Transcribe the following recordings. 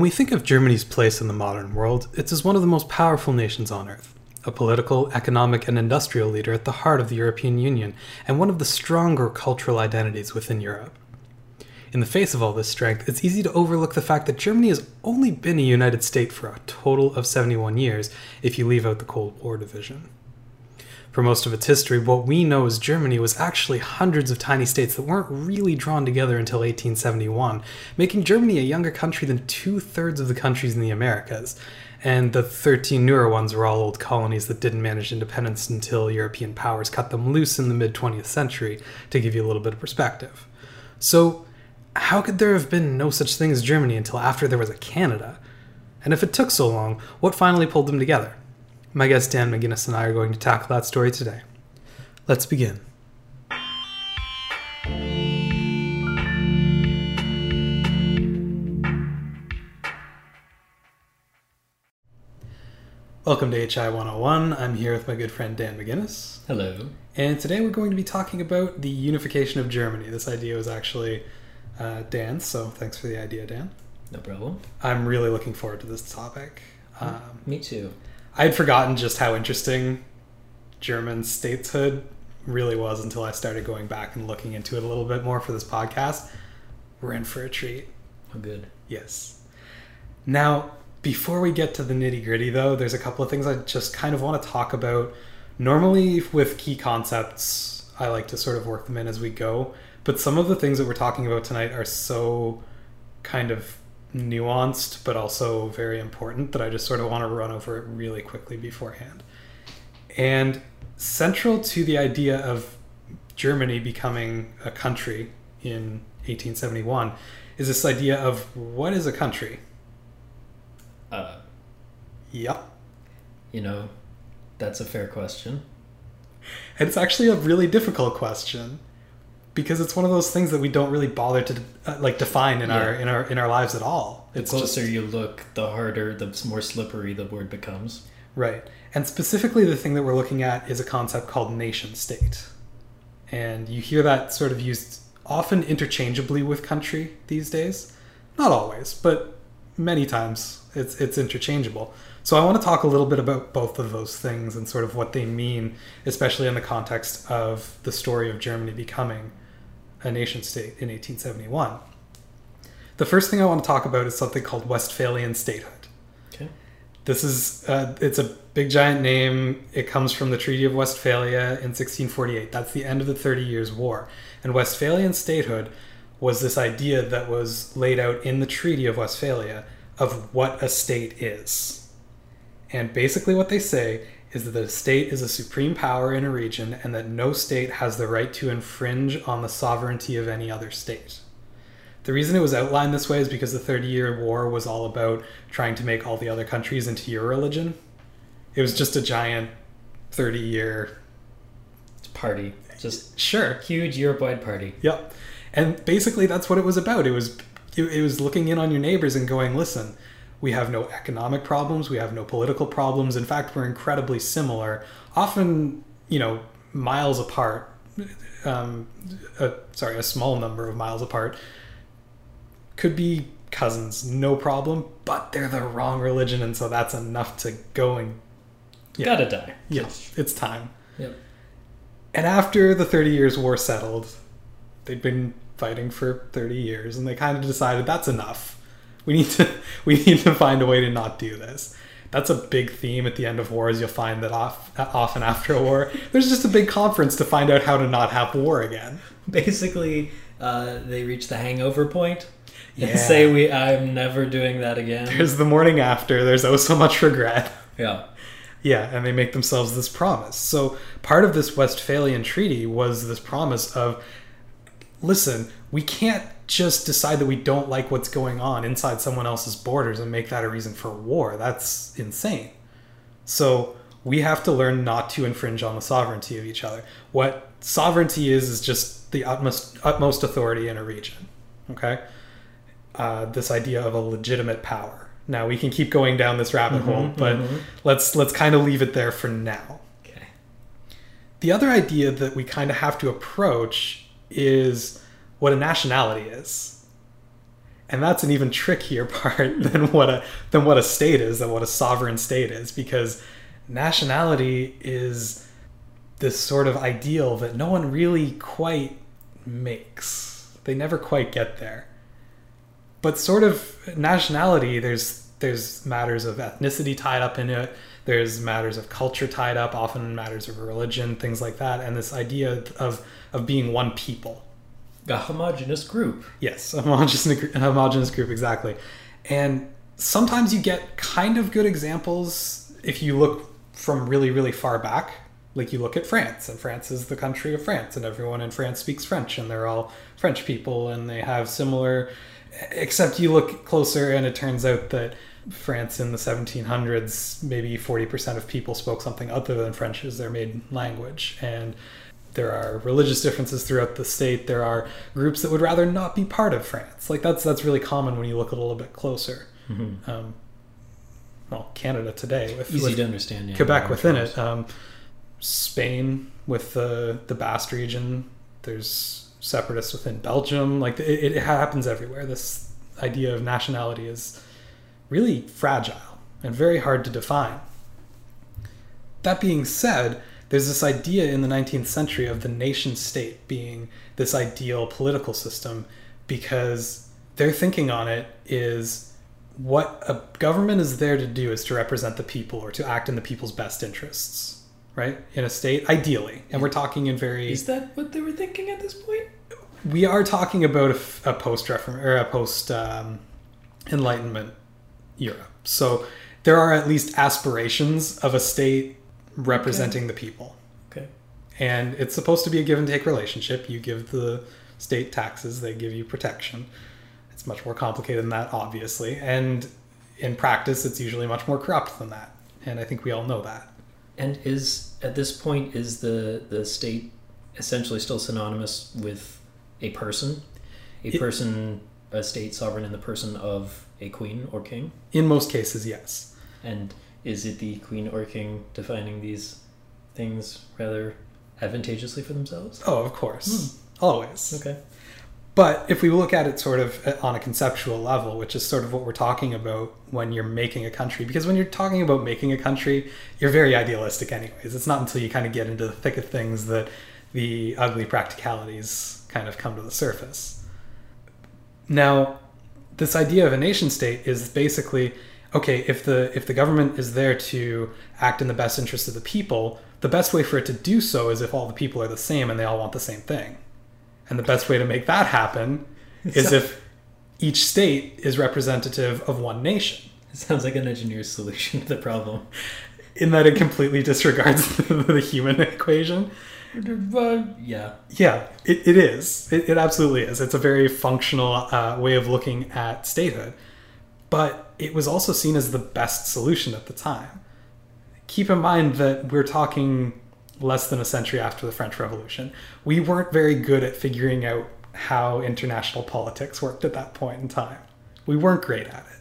When we think of Germany's place in the modern world, it's as one of the most powerful nations on earth, a political, economic, and industrial leader at the heart of the European Union, and one of the stronger cultural identities within Europe. In the face of all this strength, it's easy to overlook the fact that Germany has only been a united state for a total of 71 years if you leave out the Cold War division. For most of its history, what we know as Germany was actually hundreds of tiny states that weren't really drawn together until 1871, making Germany a younger country than two thirds of the countries in the Americas. And the 13 newer ones were all old colonies that didn't manage independence until European powers cut them loose in the mid 20th century, to give you a little bit of perspective. So, how could there have been no such thing as Germany until after there was a Canada? And if it took so long, what finally pulled them together? My guest Dan McGinnis and I are going to tackle that story today. Let's begin. Welcome to HI 101. I'm here with my good friend Dan McGinnis. Hello. And today we're going to be talking about the unification of Germany. This idea was actually uh, Dan's, so thanks for the idea, Dan. No problem. I'm really looking forward to this topic. Um, Me too. I had forgotten just how interesting German stateshood really was until I started going back and looking into it a little bit more for this podcast. We're in for a treat. Oh, good. Yes. Now, before we get to the nitty gritty, though, there's a couple of things I just kind of want to talk about. Normally, with key concepts, I like to sort of work them in as we go. But some of the things that we're talking about tonight are so kind of nuanced, but also very important that I just sort of want to run over it really quickly beforehand. And central to the idea of Germany becoming a country in 1871 is this idea of what is a country? Uh, Yep. you know, that's a fair question. And it's actually a really difficult question because it's one of those things that we don't really bother to uh, like define in our in our in our lives at all. The It's closer just you look, the harder, the more slippery the word becomes. right. And specifically the thing that we're looking at is a concept called nation state. And you hear that sort of used often interchangeably with country these days. Not always, but many times it's it's interchangeable. So I want to talk a little bit about both of those things and sort of what they mean, especially in the context of the story of Germany becoming a nation state in 1871. The first thing I want to talk about is something called Westphalian statehood. Okay. This is uh, it's a big giant name. It comes from the Treaty of Westphalia in 1648. That's the end of the Thirty Years' War. And Westphalian statehood was this idea that was laid out in the Treaty of Westphalia of what a state is. And basically, what they say is that the state is a supreme power in a region and that no state has the right to infringe on the sovereignty of any other state. The reason it was outlined this way is because the Thirty Year War was all about trying to make all the other countries into your religion. It was just a giant 30 year. Party. Just Sure. huge Europe-wide party. Yep. And basically, that's what it was about. It was it, it was looking in on your neighbors and going, listen, we have no economic problems, we have no political problems. In fact, we're incredibly similar, often, you know, miles apart. Um, uh, sorry, a small number of miles apart. Could be cousins, no problem, but they're the wrong religion, and so that's enough to go and Yeah. Gotta die. yeah, it's time. Yep. And after the Thirty Years' War settled, they'd been fighting for 30 years and they kind of decided that's enough. We need to we need to find a way to not do this. That's a big theme at the end of wars. You'll find that off, often after a war, there's just a big conference to find out how to not have war again. Basically, uh, they reach the hangover point Yeah. and say, "We, I'm never doing that again." There's the morning after. There's oh so much regret. yeah, Yeah, and they make themselves this promise. So part of this Westphalian treaty was this promise of listen, we can't just decide that we don't like what's going on inside someone else's borders and make that a reason for war. That's insane. So we have to learn not to infringe on the sovereignty of each other. What sovereignty is is just the utmost utmost authority in a region. Okay, uh, this idea of a legitimate power. Now we can keep going down this rabbit hole, but mhm. let's let's kind of leave it there for now. okay. The other idea that we kind of have to approach is what a nationality is. And that's an even trickier part than what a than what a state is, than what a sovereign state is, because nationality is this sort of ideal that no one really quite makes. They never quite get there. But sort of nationality, there's there's matters of ethnicity tied up in it. There's matters of culture tied up, often matters of religion, things like that, and this idea of of being one people. A homogenous group. Yes, a homogenous, a homogenous group, exactly. And sometimes you get kind of good examples if you look from really, really far back. Like you look at France, and France is the country of France, and everyone in France speaks French, and they're all French people, and they have similar. Except you look closer, and it turns out that France in the 1700s, maybe 40% of people spoke something other than French as their main language. And there are religious differences throughout the state. There are groups that would rather not be part of France. Like that's that's really common when you look a little bit closer. Mhm. Um, well, Canada today with, Easy with to understand. Yeah, Quebec within I'm it. Um, Spain with the the Basque region. There's separatists within Belgium. Like it, it happens everywhere. This idea of nationality is really fragile and very hard to define. That being said, there's this idea in the 19th century of the nation state being this ideal political system because their thinking on it is what a government is there to do is to represent the people or to act in the people's best interests, right? In a state, ideally. And we're talking in very Is that what they were thinking at this point? we are talking about a, post reform or a post um, enlightenment Europe. So there are at least aspirations of a state representing the people. Okay. And it's supposed to be a give and take relationship. You give the state taxes, they give you protection. It's much more complicated than that, obviously. And in practice, it's usually much more corrupt than that. And I think we all know that. And is at this point is the the state essentially still synonymous with a person, a It- person, a state sovereign in the person of a queen or king? In most cases, yes. And is it the queen or king defining these things rather advantageously for themselves? Oh, of course. Always. Okay. But if we look at it sort of uh, on a conceptual level, which is sort of what we're talking about when you're making a country, because when you're talking about making a country, you're very idealistic, anyways. It's not until you kind of get into the thick of things that the ugly practicalities kind of come to the surface. Now, this idea of a nation state is basically okay if the if the government is there to act in the best interest of the people the best way for it to do so is if all the people are the same and they all want the same thing and the best way to make that happen is So- if each state is representative of one nation It sounds like an engineer's solution to the problem. in that it completely disregards the human equation Uh, yeah. Yeah, it, it is. It, it absolutely is. It's a very functional uh, way of looking at statehood. But it was also seen as the best solution at the time. Keep in mind that we're talking less than a century after the French Revolution. We weren't very good at figuring out how international politics worked at that point in time. We weren't great at it.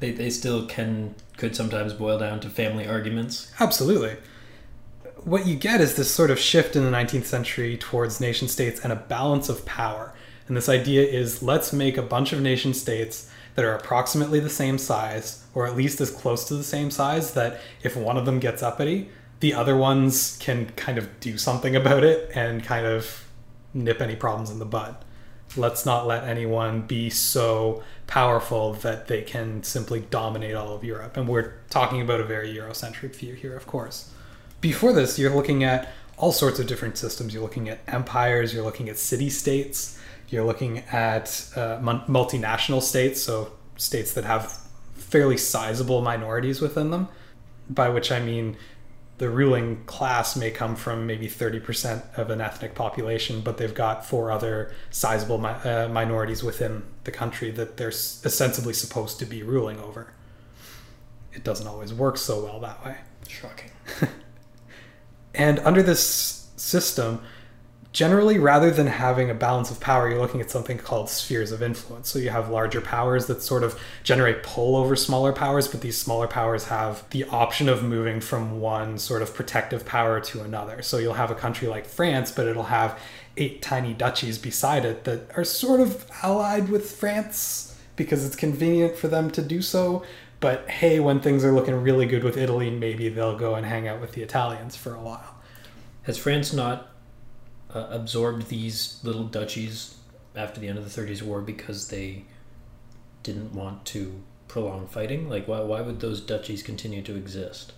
They, they still can could sometimes boil down to family arguments. Absolutely. What you get is this sort of shift in the 19th century towards nation states and a balance of power. And this idea is let's make a bunch of nation states that are approximately the same size, or at least as close to the same size, that if one of them gets uppity, the other ones can kind of do something about it and kind of nip any problems in the bud. Let's not let anyone be so powerful that they can simply dominate all of Europe. And we're talking about a very Eurocentric view here, of course. Before this, you're looking at all sorts of different systems. You're looking at empires, you're looking at city states, you're looking at uh, multinational states, so states that have fairly sizable minorities within them, by which I mean the ruling class may come from maybe 30% of an ethnic population, but they've got four other sizable mi- uh, minorities within the country that they're ostensibly supposed to be ruling over. It doesn't always work so well that way. Shocking. and under this system, generally rather than having a balance of power you're looking at something called spheres of influence. So you have larger powers that sort of generate pull over smaller powers but these smaller powers have the option of moving from one sort of protective power to another. So you'll have a country like france but it'll have eight tiny duchies beside it that are sort of allied with france because it's convenient for them to do so. But hey when things are looking really good with italy maybe they'll go and hang out with the italians for a while. Has france not uh, absorbed these little duchies after the end of the 30s war because they didn't want to prolong fighting? Like, why, why would those duchies continue to exist?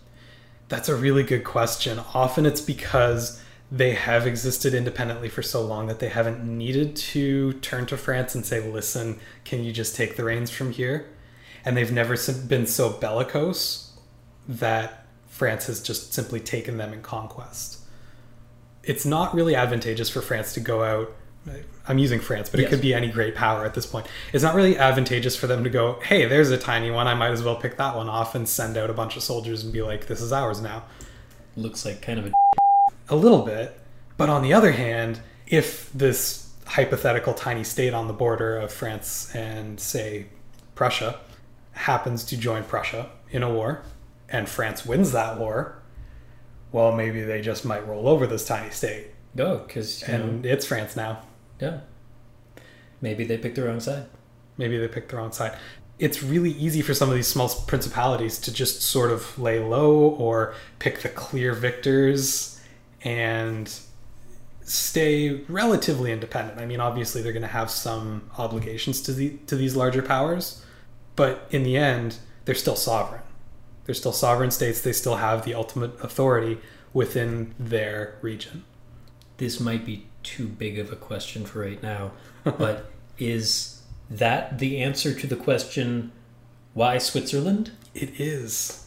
That's a really good question. Often it's because they have existed independently for so long that they haven't needed to turn to France and say, listen, can you just take the reins from here? And they've never been so bellicose that France has just simply taken them in conquest it's not really advantageous for France to go out. I'm using France, but it yes. could be any great power at this point. It's not really advantageous for them to go, hey, there's a tiny one. I might as well pick that one off and send out a bunch of soldiers and be like, this is ours now. Looks like kind of a. A little bit. But on the other hand, if this hypothetical tiny state on the border of France and, say, Prussia happens to join Prussia in a war, and France wins that war, well, maybe they just might roll over this tiny state. Oh, Go, because and know, it's France now. Yeah. Maybe they picked the wrong side. Maybe they picked the wrong side. It's really easy for some of these small principalities to just sort of lay low or pick the clear victors and stay relatively independent. I mean, obviously they're going to have some obligations to the to these larger powers, but in the end, they're still sovereign. They're still sovereign states. They still have the ultimate authority within their region. This might be too big of a question for right now, but is that the answer to the question why Switzerland? It is.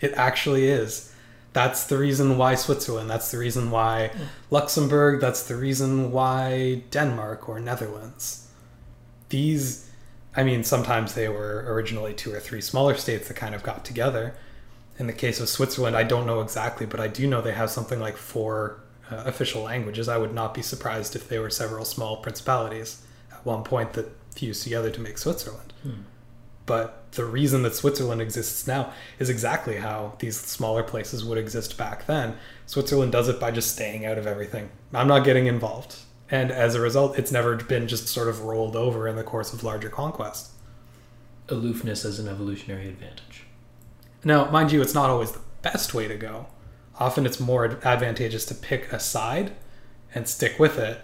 It actually is. That's the reason why Switzerland. That's the reason why Luxembourg. That's the reason why Denmark or Netherlands. These I mean, sometimes they were originally two or three smaller states that kind of got together. In the case of Switzerland, I don't know exactly, but I do know they have something like four uh, official languages. I would not be surprised if they were several small principalities at one point that fused together to make Switzerland. Hmm. But the reason that Switzerland exists now is exactly how these smaller places would exist back then. Switzerland does it by just staying out of everything. I'm not getting involved and as a result, it's never been just sort of rolled over in the course of larger conquest. Aloofness as an evolutionary advantage. Now, mind you, it's not always the best way to go. Often it's more advantageous to pick a side and stick with it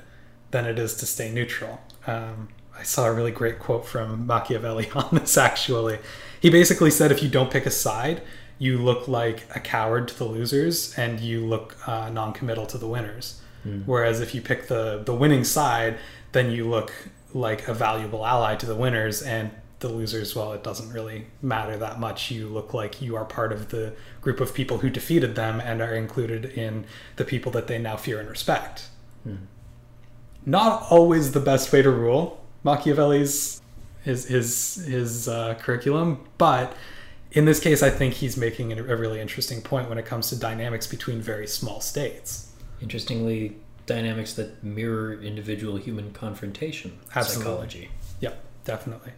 than it is to stay neutral. Um, I saw a really great quote from Machiavelli on this actually. He basically said if you don't pick a side, you look like a coward to the losers and you look uh, non committal to the winners. Mm. Whereas if you pick the the winning side, then you look like a valuable ally to the winners and the losers well it doesn't really matter that much you look like you are part of the group of people who defeated them and are included in the people that they now fear and respect mm. not always the best way to rule machiavelli's his his his uh, curriculum but in this case i think he's making a really interesting point when it comes to dynamics between very small states interestingly dynamics that mirror individual human confrontation Absolutely. psychology. Yep, definitely.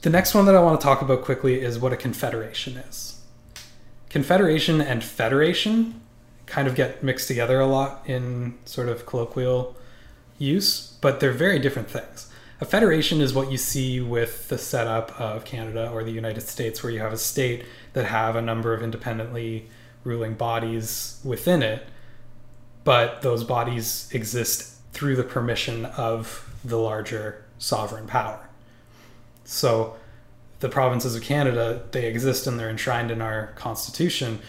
The next one that I want to talk about quickly is what a confederation is. Confederation and federation kind of get mixed together a lot in sort of colloquial use, but they're very different things. A federation is what you see with the setup of Canada or the United States, where you have a state that have a number of independently ruling bodies within it, but those bodies exist through the permission of the larger sovereign power. So the provinces of Canada, they exist and they're enshrined in our constitution,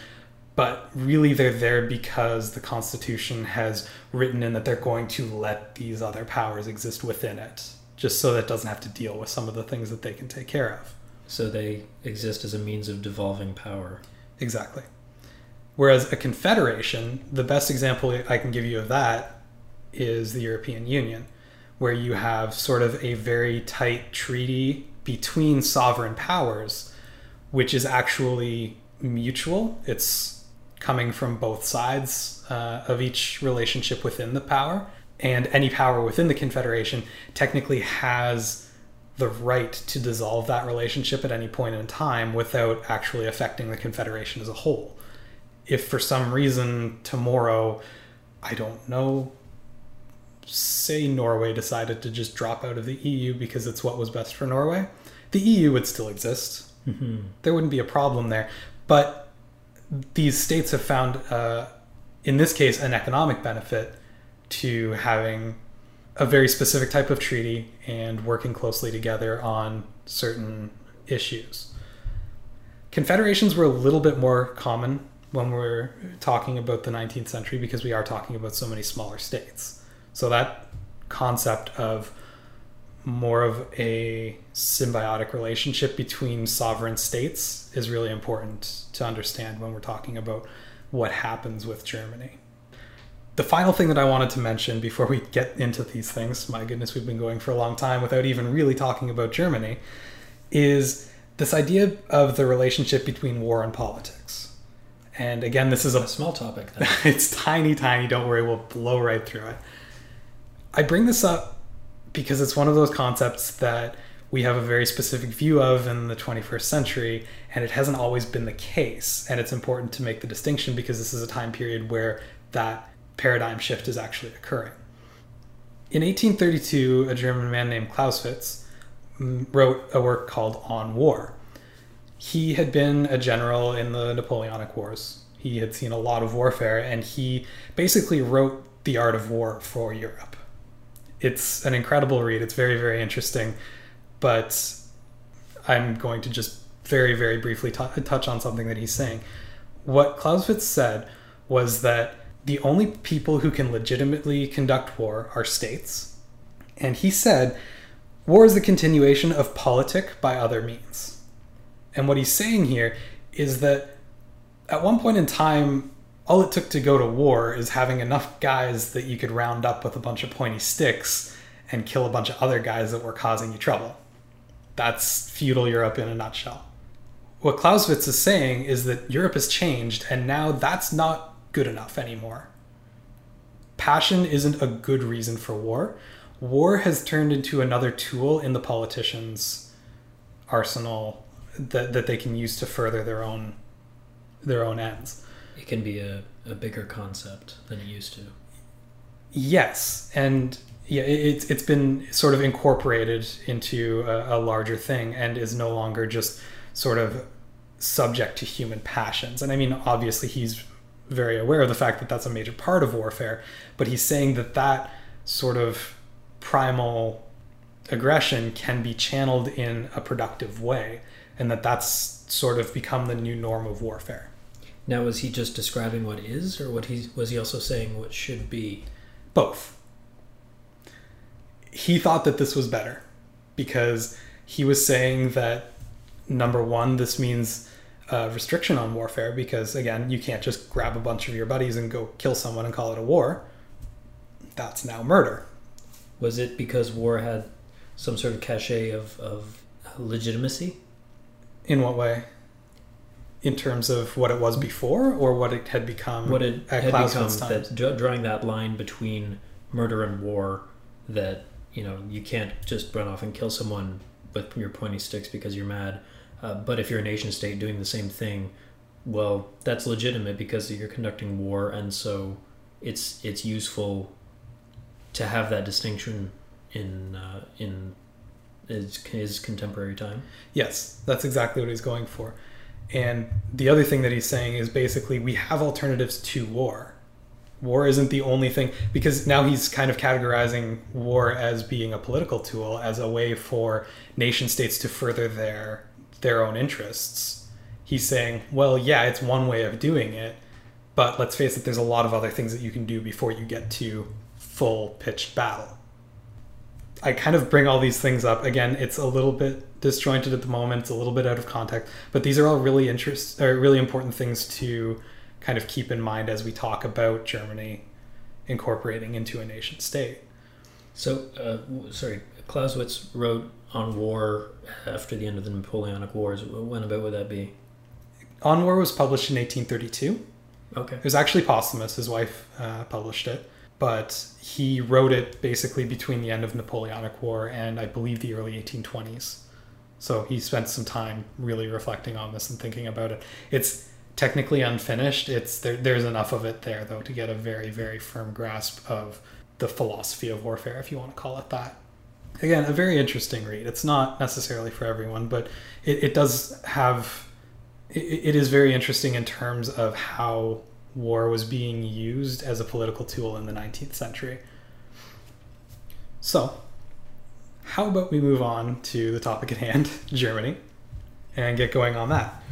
but really they're there because the constitution has written in that they're going to let these other powers exist within it, just so that it doesn't have to deal with some of the things that they can take care of. So they exist as a means of devolving power. Exactly. Whereas a confederation, the best example I can give you of that is the European Union, where you have sort of a very tight treaty between sovereign powers, which is actually mutual. It's coming from both sides uh, of each relationship within the power. And any power within the confederation technically has the right to dissolve that relationship at any point in time without actually affecting the confederation as a whole. If for some reason tomorrow, I don't know, say Norway decided to just drop out of the EU because it's what was best for Norway, the EU would still exist. Mm-hmm. There wouldn't be a problem there. But these states have found, uh, in this case, an economic benefit to having a very specific type of treaty and working closely together on certain issues. Confederations were a little bit more common when we're talking about the 19th century because we are talking about so many smaller states. So that concept of more of a symbiotic relationship between sovereign states is really important to understand when we're talking about what happens with Germany. The final thing that I wanted to mention before we get into these things, my goodness, we've been going for a long time without even really talking about Germany, is this idea of the relationship between war and politics. And again, this is a, A small topic. It's tiny, tiny. Don't worry, we'll blow right through it. I bring this up because it's one of those concepts that we have a very specific view of in the 21st century, and it hasn't always been the case. And it's important to make the distinction because this is a time period where that paradigm shift is actually occurring. In 1832, a German man named Clausewitz mm, wrote a work called On War. He had been a general in the Napoleonic Wars. He had seen a lot of warfare, and he basically wrote The Art of War for Europe. It's an incredible read. It's very, very interesting, but I'm going to just very, very briefly t- touch on something that he's saying. What Clausewitz said was that the only people who can legitimately conduct war are states. And he said, war is the continuation of politic by other means. And what he's saying here is that at one point in time, all it took to go to war is having enough guys that you could round up with a bunch of pointy sticks and kill a bunch of other guys that were causing you trouble. That's feudal Europe in a nutshell. What Clausewitz is saying is that Europe has changed, and now that's not good enough anymore. Passion isn't a good reason for war. War has turned into another tool in the politicians' arsenal that, that they can use to further their own their own ends. It can be a, a bigger concept than it used to. Yes, and yeah, it, it's it's been sort of incorporated into a, a larger thing and is no longer just sort of subject to human passions. And I mean, obviously, he's very aware of the fact that that's a major part of warfare, but he's saying that that sort of primal aggression can be channeled in a productive way, and that that's sort of become the new norm of warfare. Now, was he just describing what is, or what he was he also saying what should be? Both. He thought that this was better because he was saying that number one, this means uh, restriction on warfare because again, you can't just grab a bunch of your buddies and go kill someone and call it a war. That's now murder. Was it because war had some sort of cachet of, of legitimacy? In what way? In terms of what it was before, or what it had become? What it at had become times? that dra- drawing that line between murder and war, that you know you can't just run off and kill someone with your pointy sticks because you're mad. Uh, but if you're a nation state doing the same thing, well, that's legitimate because you're conducting war, and so it's it's useful to have that distinction in uh, in his, his contemporary time. Yes, that's exactly what he's going for. And the other thing that he's saying is basically we have alternatives to war. War isn't the only thing because now he's kind of categorizing war as being a political tool, as a way for nation states to further their their own interests. He's saying, well, yeah, it's one way of doing it, but let's face it, there's a lot of other things that you can do before you get to full pitched battle. I kind of bring all these things up again. It's a little bit disjointed at the moment. It's a little bit out of context, but these are all really interest or really important things to kind of keep in mind as we talk about Germany incorporating into a nation state. So, uh, sorry, Clausewitz wrote on war after the end of the Napoleonic Wars. When about would that be? On War was published in 1832. Okay. It was actually posthumous. His wife uh, published it, but he wrote it basically between the end of Napoleonic War and I believe the early 1820s. So he spent some time really reflecting on this and thinking about it. It's technically unfinished. It's there, there's enough of it there though to get a very very firm grasp of the philosophy of warfare, if you want to call it that. Again, a very interesting read. It's not necessarily for everyone, but it, it does have. It, it is very interesting in terms of how war was being used as a political tool in the 19th century. So, how about we move on to the topic at hand, Germany, and get going on that?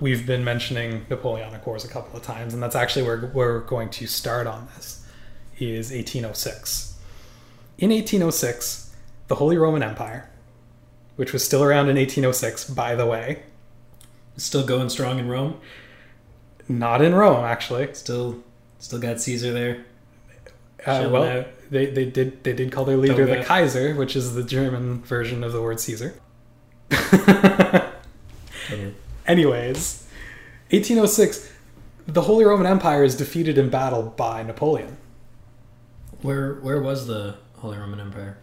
We've been mentioning Napoleonic Wars a couple of times, and that's actually where we're going to start on this. Is 1806. In 1806, the Holy Roman Empire, which was still around in 1806, by the way, Still going strong in Rome. not in Rome actually. Still, still got Caesar there. Uh, well, out. They, they did they did call their leader the. Kaiser, which is the German version of the word Caesar. Anyways, 1806, the Holy Roman Empire is defeated in battle by Napoleon. Where where was the Holy Roman Empire?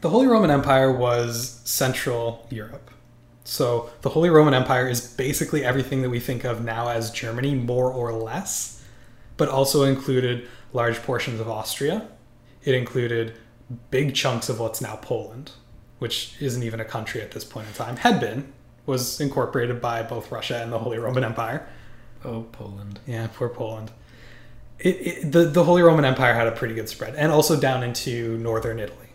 The Holy Roman Empire was Central Europe. So the Holy Roman Empire is basically everything that we think of now as Germany, more or less, but also included large portions of Austria. It included big chunks of what's now Poland, which isn't even a country at this point in time. Had been, was incorporated by both Russia and the Holy Roman Empire. Oh, Poland. Yeah, poor Poland. It, it, the, the Holy Roman Empire had a pretty good spread, and also down into northern Italy.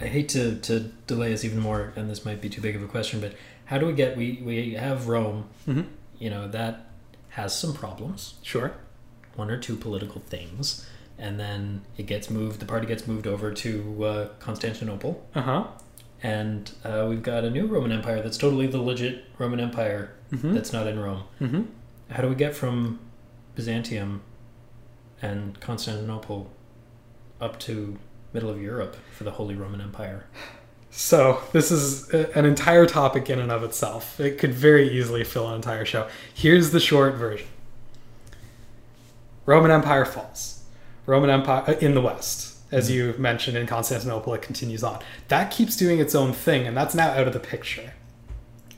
I hate to, to delay us even more, and this might be too big of a question, but how do we get we we have Rome? Mm-hmm. You know that has some problems, Sure. one or two political things, and then it gets moved. The party gets moved over to uh, Constantinople, Uh huh. and uh, we've got a new Roman Empire that's totally the legit Roman Empire Mm-hmm. that's not in Rome. mm-hmm. How do we get from Byzantium and Constantinople up to middle of Europe for the Holy Roman Empire? So this is a- an entire topic in and of itself. It could very easily fill an entire show. Here's the short version. Roman Empire falls. Roman Empire uh, in the West, as you mentioned in Constantinople, it continues on. That keeps doing its own thing, and that's now out of the picture.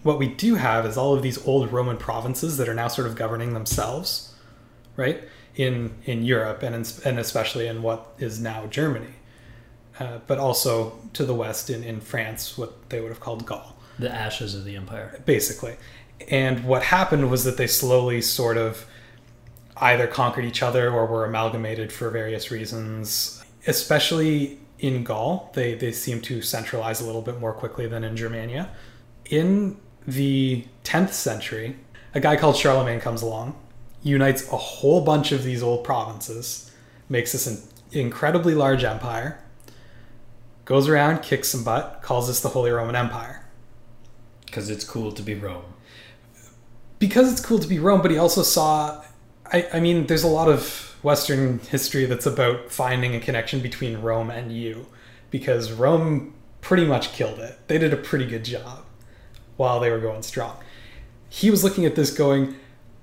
What we do have is all of these old Roman provinces that are now sort of governing themselves, right? In in Europe and in, and especially in what is now Germany uh, but also to the west in, in France, what they would have called Gaul, The ashes of the empire. basically. And what happened was that they slowly sort of either conquered each other or were amalgamated for various reasons. Especially in Gaul, they, they seem to centralize a little bit more quickly than in Germania. In the 10th century, a guy called Charlemagne comes along, unites a whole bunch of these old provinces, makes this an incredibly large empire, goes around, kicks some butt, calls this the Holy Roman Empire. Because it's cool to be Rome. Because it's cool to be Rome, but he also saw. I, I mean, there's a lot of Western history that's about finding a connection between Rome and you, because Rome pretty much killed it. They did a pretty good job while they were going strong. He was looking at this going,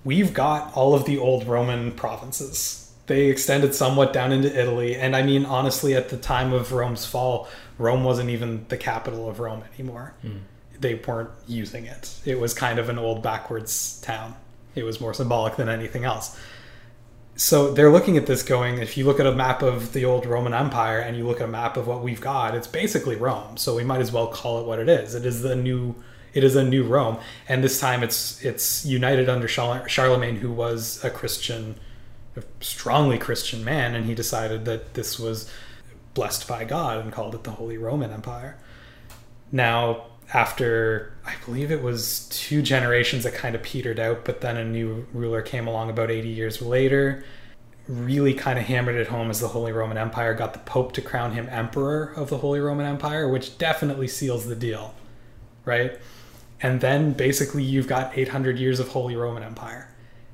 we've got all of the old Roman provinces. They extended somewhat down into Italy. And I mean, honestly, at the time of Rome's fall, Rome wasn't even the capital of Rome anymore. Hmm. They weren't using it. It was kind of an old backwards town. It was more symbolic than anything else. So they're looking at this going, if you look at a map of the old Roman Empire and you look at a map of what we've got, it's basically Rome. So we might as well call it what it is. It is the new It is a new Rome, and this time it's it's united under Charle- Charlemagne, who was a Christian, a strongly Christian man, and he decided that this was blessed by God and called it the Holy Roman Empire. Now, after I believe it was two generations that kind of petered out, but then a new ruler came along about 80 years later, really kind of hammered it home as the Holy Roman Empire, got the Pope to crown him Emperor of the Holy Roman Empire, which definitely seals the deal, right? And then basically you've got 800 years of Holy Roman Empire.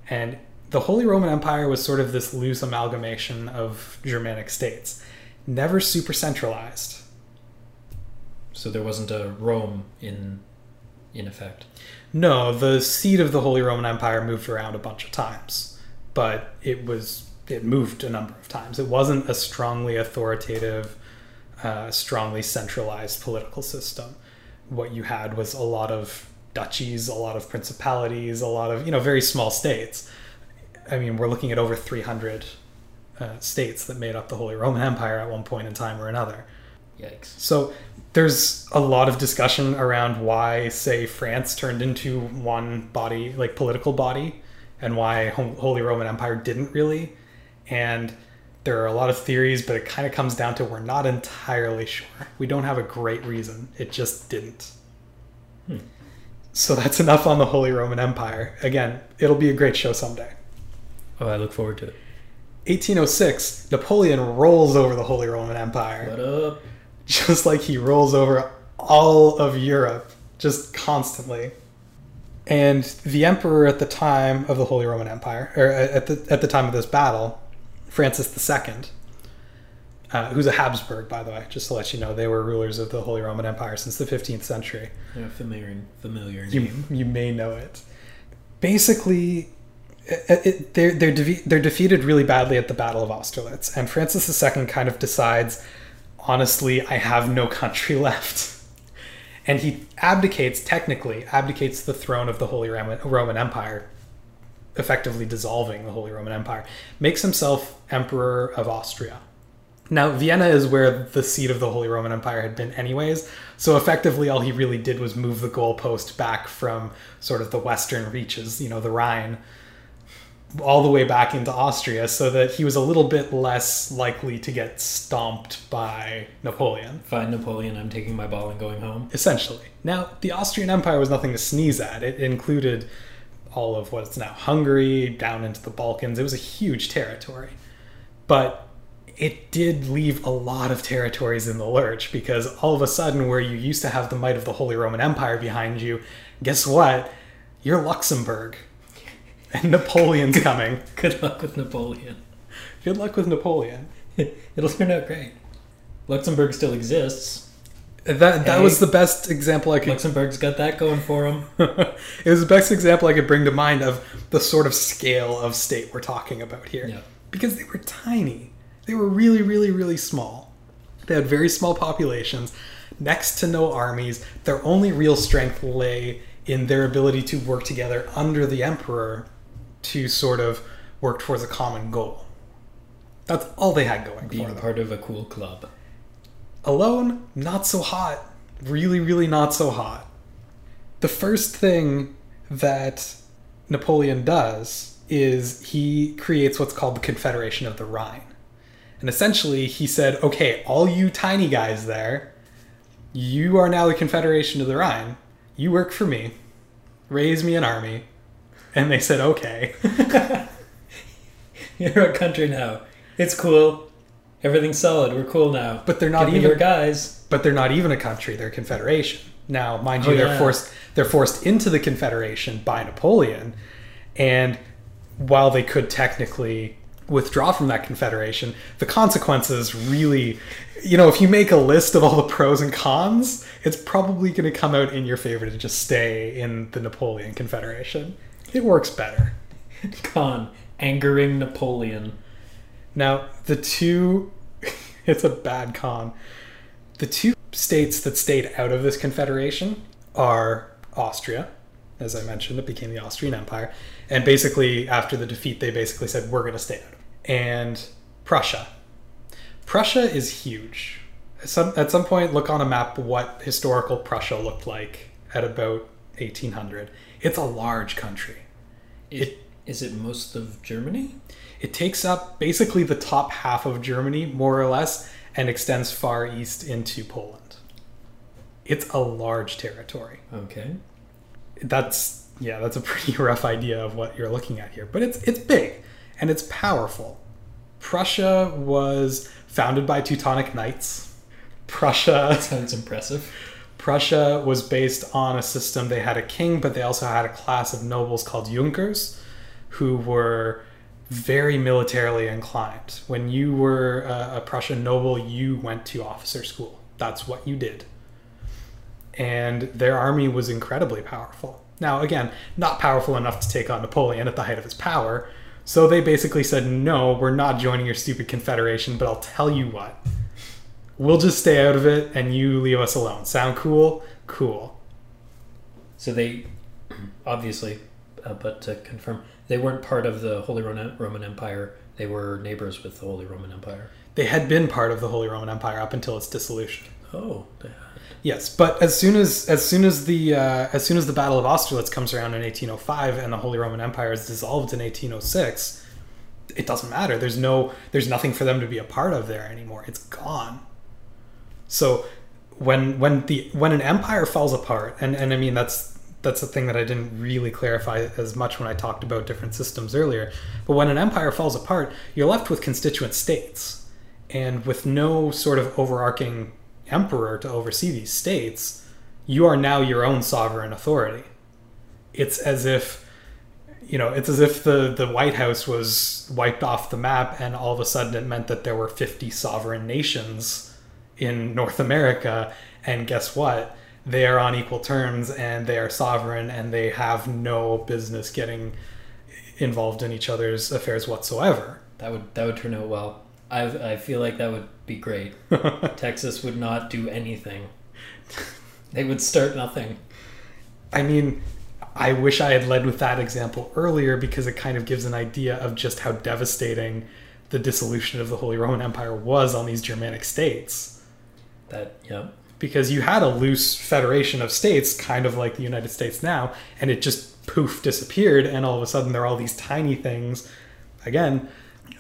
And the Holy Roman Empire was sort of this loose amalgamation of Germanic states, never super centralized So there wasn't a Rome in in effect. No, the seat of the Holy Roman Empire moved around a bunch of times, but it was it moved a number of times. It wasn't a strongly authoritative, uh, strongly centralized political system. What you had was a lot of duchies, a lot of principalities, a lot of you know very small states. I mean, we're looking at over 300 uh, states that made up the Holy Roman Empire at one point in time or another. Yikes. So there's a lot of discussion around why, say, France turned into one body, like political body, and why Holy Roman Empire didn't really. And there are a lot of theories, but it kind of comes down to we're not entirely sure. We don't have a great reason. It just didn't. Hmm. So that's enough on the Holy Roman Empire. Again, it'll be a great show someday. Oh, I look forward to it. 1806, Napoleon rolls over the Holy Roman Empire. What up? just like he rolls over all of Europe just constantly. And the emperor at the time of the Holy Roman Empire, or at the at the time of this battle, Francis II, uh, who's a Habsburg, by the way, just to let you know, they were rulers of the Holy Roman Empire since the 15th century. Yeah, familiar familiar You, name. you may know it. Basically, it, it, they're, they're, defe- they're defeated really badly at the Battle of Austerlitz, and Francis II kind of decides, honestly, I have no country left. And he abdicates, technically, abdicates the throne of the Holy Roman, Empire, effectively dissolving the Holy Roman Empire, makes himself Emperor of Austria. Now, Vienna is where the seat of the Holy Roman Empire had been, anyways. So, effectively, all he really did was move the goalpost back from sort of the western reaches, you know, the Rhine, all the way back into Austria, so that he was a little bit less likely to get stomped by Napoleon, Fine, Napoleon. I'm taking my ball and going home. essentially. Now, the Austrian Empire was nothing to sneeze at. It included all of what's now Hungary, down into the Balkans. It was a huge territory. But it did leave a lot of territories in the lurch because all of a sudden, where you used to have the might of the Holy Roman Empire behind you, guess what? You're Luxembourg. And Napoleon's coming. Good luck with Napoleon. Good luck with Napoleon. It'll turn out great. Luxembourg still exists. That that Hey. was the best example I could Luxembourg's got that going for him. it was the best example I could bring to mind of the sort of scale of state we're talking about here. Yeah. Because they were tiny. They were really, really, really small. They had very small populations, next to no armies. Their only real strength lay in their ability to work together under the emperor to sort of work towards a common goal. That's all they had going for Being them. part of a cool club. Alone, not so hot. Really, really not so hot. The first thing that Napoleon does is he creates what's called the Confederation of the Rhine. And essentially, he said, okay, all you tiny guys there, you are now the Confederation of the Rhine. You work for me. Raise me an army. And they said, okay. You're a country now. It's cool. Everything's solid. We're cool now. But they're not Give even your guys. but they're not even a country they're a confederation now mind you Oh, they're forced they're forced into the confederation by napoleon and while they could technically withdraw from that confederation the consequences really you know if you make a list of all the pros and cons it's probably going to come out in your favor to just stay in the napoleon confederation it works better Con. Angering Napoleon. Now, the two, it's a bad con. The two states that stayed out of this confederation are Austria. As I mentioned, it became the Austrian Empire. And basically, after the defeat, they basically said, we're going to stay out. And Prussia. Prussia is huge. Some, at some point, look on a map what historical Prussia looked like at about 1800. It's a large country. It, is it most of Germany? It takes up basically the top half of Germany, more or less, and extends far east into Poland. It's a large territory. Okay. That's yeah, that's a pretty rough idea of what you're looking at here. But it's it's big and it's powerful. Prussia was founded by Teutonic Knights. Prussia Sounds impressive. Prussia was based on a system. They had a king, but they also had a class of nobles called Junkers, who were very militarily inclined. When you were a, a Prussian noble, you went to officer school. That's what you did. And their army was incredibly powerful. Now, again, not powerful enough to take on Napoleon at the height of his power. So they basically said, no, we're not joining your stupid confederation, but I'll tell you what. We'll just stay out of it and you leave us alone. Sound cool? Cool. So they, obviously, uh, but to confirm, they weren't part of the Holy Roman Empire. They were neighbors with the Holy Roman Empire. They had been part of the Holy Roman Empire up until its dissolution. Oh, Yes, but as soon as as soon as the uh, as soon as the Battle of Austerlitz comes around in 1805 and the Holy Roman Empire is dissolved in 1806, it doesn't matter. There's no there's nothing for them to be a part of there anymore. It's gone. So when when the when an empire falls apart, and and I mean that's that's the thing that I didn't really clarify as much when I talked about different systems earlier. But when an empire falls apart, you're left with constituent states, and with no sort of overarching emperor to oversee these states, you are now your own sovereign authority. It's as if you know, it's as if the, the White House was wiped off the map and all of a sudden it meant that there were 50 sovereign nations in North America. And guess what? They are on equal terms and they are sovereign and they have no business getting involved in each other's affairs whatsoever. that would that would turn out well. I I feel like that would be great. Texas would not do anything. They would start nothing. I mean, I wish I had led with that example earlier because it kind of gives an idea of just how devastating the dissolution of the Holy Roman Empire was on these Germanic states. That yeah. Because you had a loose federation of states, kind of like the United States now, and it just poof disappeared, and all of a sudden there are all these tiny things. Again,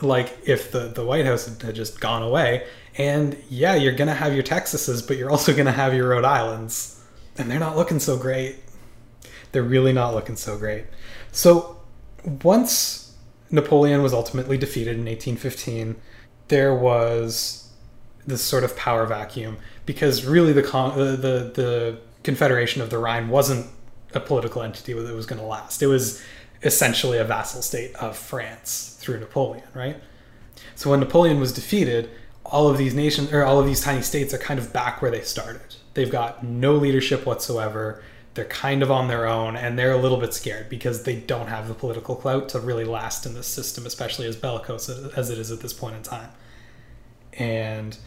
like if the, the White House had just gone away, and yeah, you're gonna have your Texases, but you're also gonna have your Rhode Islands, and they're not looking so great they're really not looking so great. So once Napoleon was ultimately defeated in 1815, there was this sort of power vacuum because really the con- uh, the the Confederation of the Rhine wasn't a political entity that was going to last. It was essentially a vassal state of France through Napoleon, right? So when Napoleon was defeated, all of these nations or all of these tiny states are kind of back where they started. They've got no leadership whatsoever they're kind of on their own and they're a little bit scared because they don't have the political clout to really last in this system, especially as bellicose as it is at this point in time. And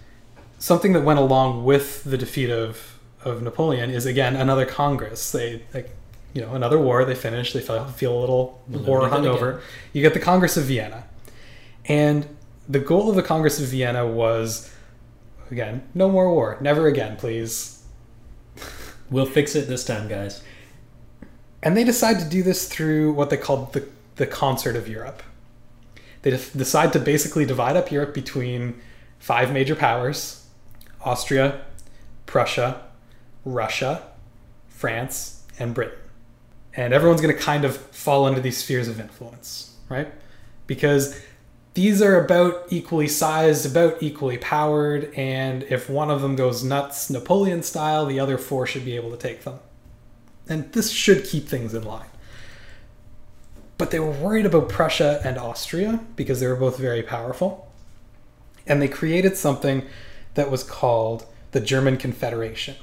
something that went along with the defeat of, of Napoleon is again another Congress. They like you know another war. They finish. They feel, feel a little We'll war never do that hungover. You get the Congress of Vienna, and the goal of the Congress of Vienna was again no more war, never again, please. We'll fix it this time, guys. And they decide to do this through what they called the, the concert of Europe. They def- decide to basically divide up Europe between five major powers Austria, Prussia, Russia, France, and Britain. And everyone's going to kind of fall into these spheres of influence, right? Because these are about equally sized, about equally powered, and if one of them goes nuts Napoleon style, the other four should be able to take them. And this should keep things in line. But they were worried about Prussia and Austria because they were both very powerful. And they created something that was called the German Confederation.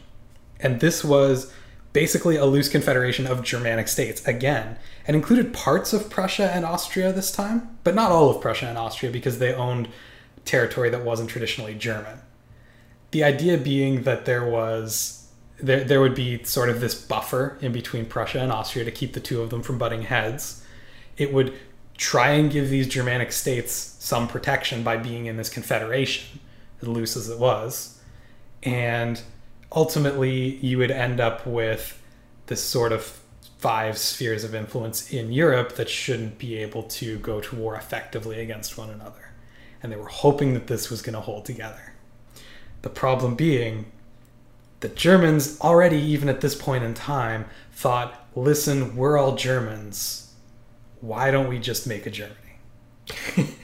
And this was basically a loose confederation of Germanic states again, and included parts of Prussia and Austria this time, but not all of Prussia and Austria because they owned territory that wasn't traditionally German. The idea being that there was there, there would be sort of this buffer in between Prussia and Austria to keep the two of them from butting heads. It would try and give these Germanic states some protection by being in this confederation, loose as it was. And ultimately, you would end up with this sort of five spheres of influence in Europe that shouldn't be able to go to war effectively against one another. And they were hoping that this was going to hold together. The problem being, the Germans already, even at this point in time, thought, listen, we're all Germans. Why don't we just make a Germany?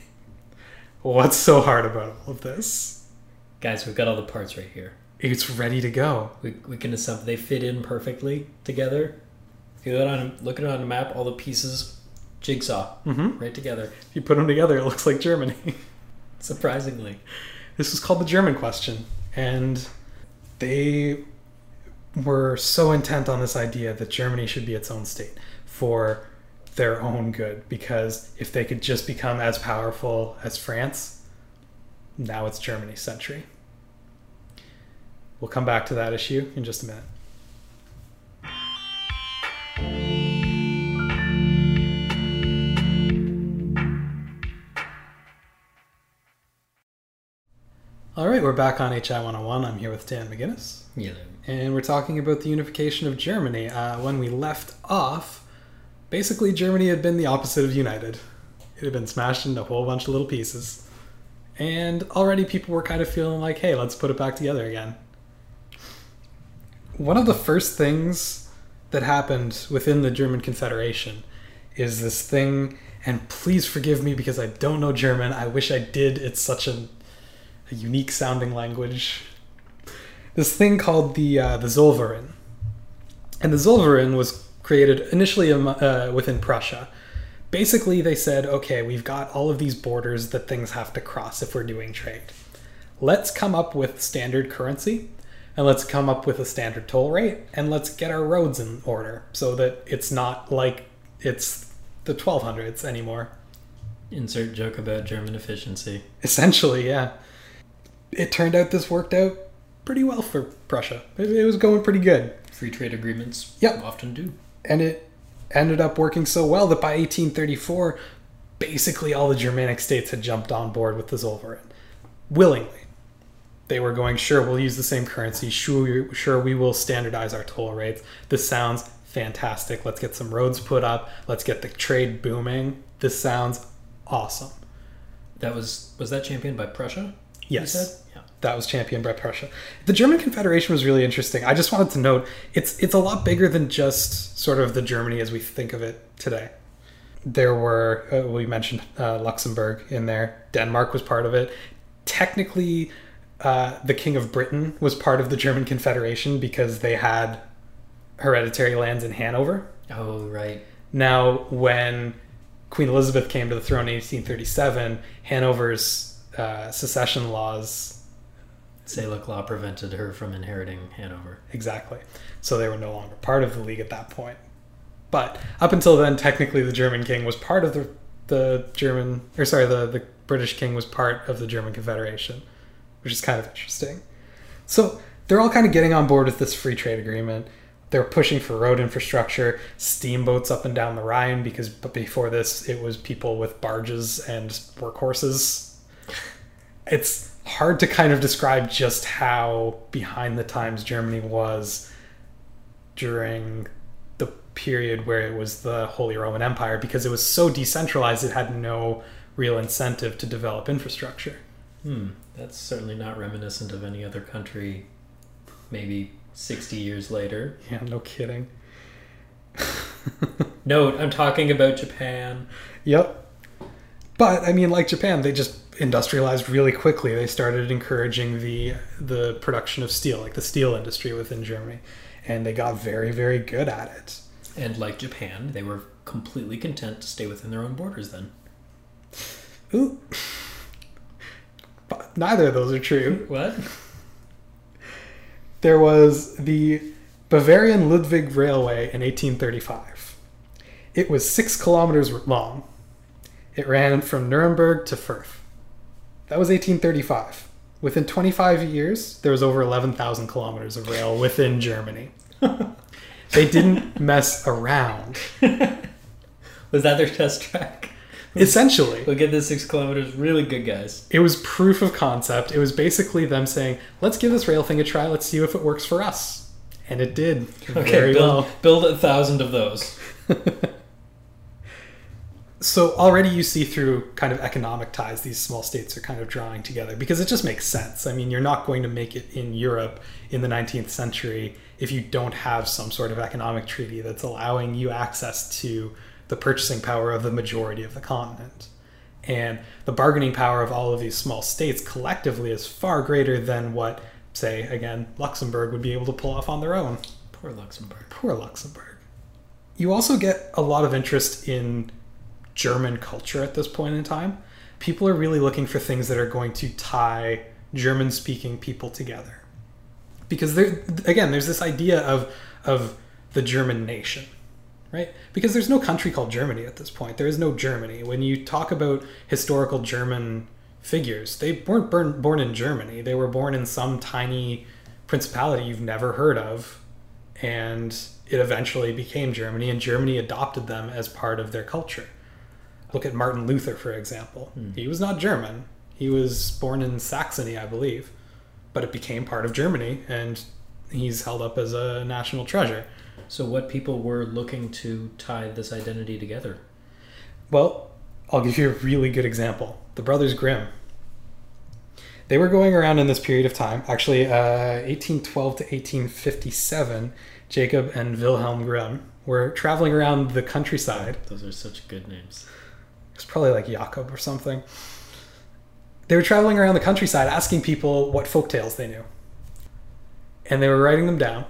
What's so hard about all of this? Guys, we've got all the parts right here. It's ready to go. We, we can assemble. They fit in perfectly together. If you look on look at it on a map, all the pieces, jigsaw, Mm-hmm. right together. If you put them together, it looks like Germany. Surprisingly, This was called the German question, and they were so intent on this idea that Germany should be its own state for their own good. Because if they could just become as powerful as France, now it's Germany's century. We'll come back to that issue in just a minute. All right, we're back on HI 101. I'm here with Dan McGinnis, know, and we're talking about the unification of Germany. Uh, when we left off, basically, Germany had been the opposite of united. It had been smashed into a whole bunch of little pieces. And already people were kind of feeling like, hey, let's put it back together again. One of the first things that happened within the German Confederation is this thing, and please forgive me because I don't know German. I wish I did. It's such a, a unique sounding language. This thing called the uh, the Zollverein, and the Zollverein was created initially um, uh, within Prussia. Basically, they said, okay, we've got all of these borders that things have to cross if we're doing trade. Let's come up with standard currency, and let's come up with a standard toll rate, and let's get our roads in order so that it's not like it's the 1200s anymore. insert joke about German efficiency. Essentially, yeah. It turned out this worked out pretty well for Prussia. It, it was going pretty good. Free trade agreements Yep. often do. And it ended up working so well that by 1834, basically all the Germanic states had jumped on board with the Zollverein willingly. They were going, sure, we'll use the same currency. Sure, sure, we will standardize our toll rates. This sounds fantastic. Let's get some roads put up. Let's get the trade booming. This sounds awesome. That was was that championed by Prussia? Yes. That was championed by Prussia. The German Confederation was really interesting. I just wanted to note it's it's a lot bigger than just sort of the Germany as we think of it today. There were uh, we mentioned uh, Luxembourg in there. Denmark was part of it. Technically, uh, the King of Britain was part of the German Confederation because they had hereditary lands in Hanover. Oh right. Now, when Queen Elizabeth came to the throne in 1837, Hanover's uh, secession laws Salic law prevented her from inheriting Hanover. Exactly. So they were no longer part of the league at that point. But up until then, technically, the German king was part of the the German, or sorry, the the British king was part of the German Confederation, which is kind of interesting. So they're all kind of getting on board with this free trade agreement. They're pushing for road infrastructure, steamboats up and down the Rhine, because before this, it was people with barges and workhorses. It's hard to kind of describe just how behind the times Germany was during the period where it was the Holy Roman Empire because it was so decentralized it had no real incentive to develop infrastructure. Hmm. That's certainly not reminiscent of any other country. Maybe sixty years later. Yeah, no kidding. No, I'm talking about Japan. Yep. But I mean, like Japan, they just industrialized really quickly. They started encouraging the the production of steel, like the steel industry within Germany, and they got very, very good at it. And like Japan, they were completely content to stay within their own borders then. Ooh. But neither of those are true. What? There was the Bavarian Ludwig Railway in 1835. It was six kilometers long. It ran from Nuremberg to Fürth. That was 1835. Within 25 years, there was over 11,000 kilometers of rail within Germany. they didn't mess around. Was that their test track? Essentially, We'll get this six kilometers really good, guys. it was proof of concept. It was basically them saying, let's give this rail thing a try, let's see if it works for us. And it did Okay, very build, well. build a thousand of those. So already you see through kind of economic ties, these small states are kind of drawing together because it just makes sense. I mean, you're not going to make it in Europe in the 19th century if you don't have some sort of economic treaty that's allowing you access to the purchasing power of the majority of the continent. And the bargaining power of all of these small states collectively is far greater than what, say, again, Luxembourg would be able to pull off on their own. Poor Luxembourg. Poor Luxembourg. You also get a lot of interest in German culture at this point in time. People are really looking for things that are going to tie German speaking people together. Because there again, there's this idea of of the German nation, right? Because there's no country called Germany at this point. There is no Germany. When you talk about historical German figures, they weren't born, born in Germany. They were born in some tiny principality you've never heard of and it eventually became Germany, and Germany adopted them as part of their culture. Look at Martin Luther, for example. He was not German. He was born in Saxony, I believe, but it became part of Germany, and he's held up as a national treasure. So, what people were looking to tie this identity together? Well, I'll give you a really good example the Brothers Grimm. They were going around in this period of time, actually, uh, 1812 to 1857. Jacob and Wilhelm Grimm were traveling around the countryside. Those are such good names. It's probably like Jakob or something. They were traveling around the countryside asking people what folk tales they knew. And they were writing them down,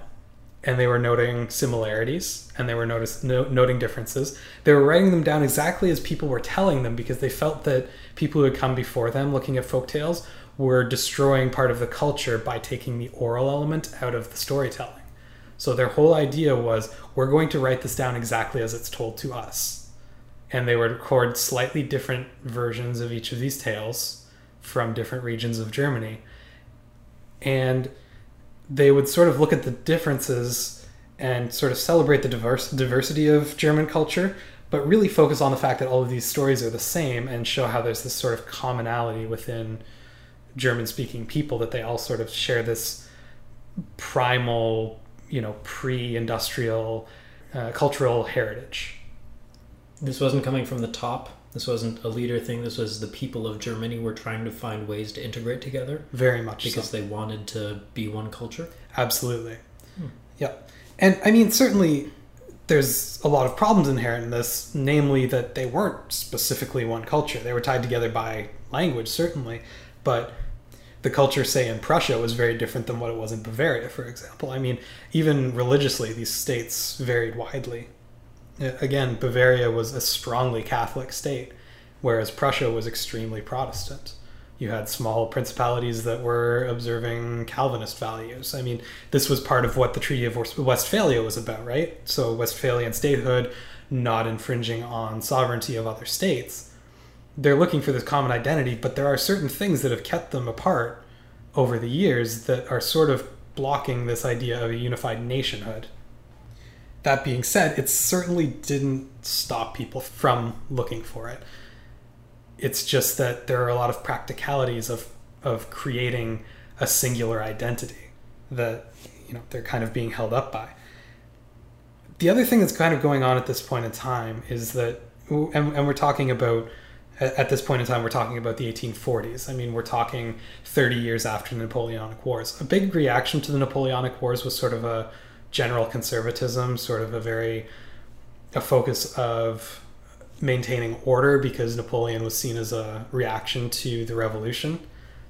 and they were noting similarities, and they were notice, no, noting differences. They were writing them down exactly as people were telling them because they felt that people who had come before them looking at folk tales were destroying part of the culture by taking the oral element out of the storytelling. So their whole idea was we're going to write this down exactly as it's told to us and they would record slightly different versions of each of these tales from different regions of Germany. And they would sort of look at the differences and sort of celebrate the diverse, diversity of German culture, but really focus on the fact that all of these stories are the same and show how there's this sort of commonality within German speaking people that they all sort of share this primal, you know, pre industrial uh, cultural heritage. This wasn't coming from the top. This wasn't a leader thing. This was the people of Germany were trying to find ways to integrate together Very much because so. they wanted to be one culture. Absolutely. Hmm. Yeah. And I mean, certainly there's a lot of problems inherent in this, namely that they weren't specifically one culture. They were tied together by language, certainly, but the culture, say, in Prussia was very different than what it was in Bavaria, for example. I mean, even religiously, these states varied widely. Again, Bavaria was a strongly Catholic state, whereas Prussia was extremely Protestant. You had small principalities that were observing Calvinist values. I mean, this was part of what the Treaty of Westphalia was about, right? So, Westphalian statehood, not infringing on sovereignty of other states. They're looking for this common identity, but there are certain things that have kept them apart over the years that are sort of blocking this idea of a unified nationhood. That being said, it certainly didn't stop people from looking for it. It's just that there are a lot of practicalities of of creating a singular identity that you know they're kind of being held up by. The other thing that's kind of going on at this point in time is that, and, and we're talking about at this point in time, we're talking about the 1840s. I mean, we're talking 30 years after the Napoleonic Wars. A big reaction to the Napoleonic Wars was sort of a general conservatism, sort of a very a focus of maintaining order because Napoleon was seen as a reaction to the revolution.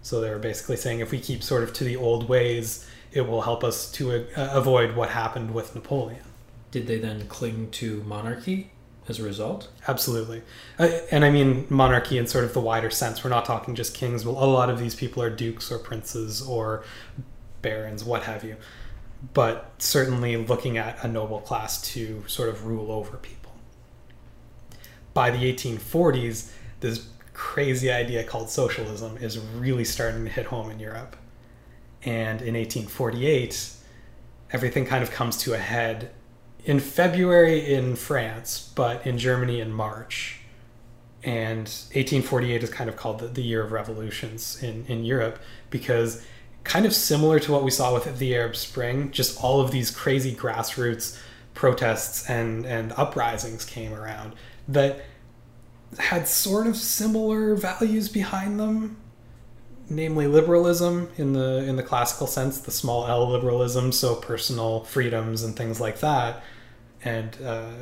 So they were basically saying if we keep sort of to the old ways, it will help us to uh, avoid what happened with Napoleon. Did they then cling to monarchy as a result? Absolutely. Uh, and I mean monarchy in sort of the wider sense. We're not talking just kings. Well, a lot of these people are dukes or princes or barons, what have you. But certainly looking at a noble class to sort of rule over people. By the 1840s, this crazy idea called socialism is really starting to hit home in Europe. And in 1848, everything kind of comes to a head in February in France, but in Germany in March. And 1848 is kind of called the, the year of revolutions in, in Europe because kind of similar to what we saw with the Arab Spring, just all of these crazy grassroots protests and, and uprisings came around that had sort of similar values behind them namely liberalism in the in the classical sense the small l liberalism so personal freedoms and things like that and uh,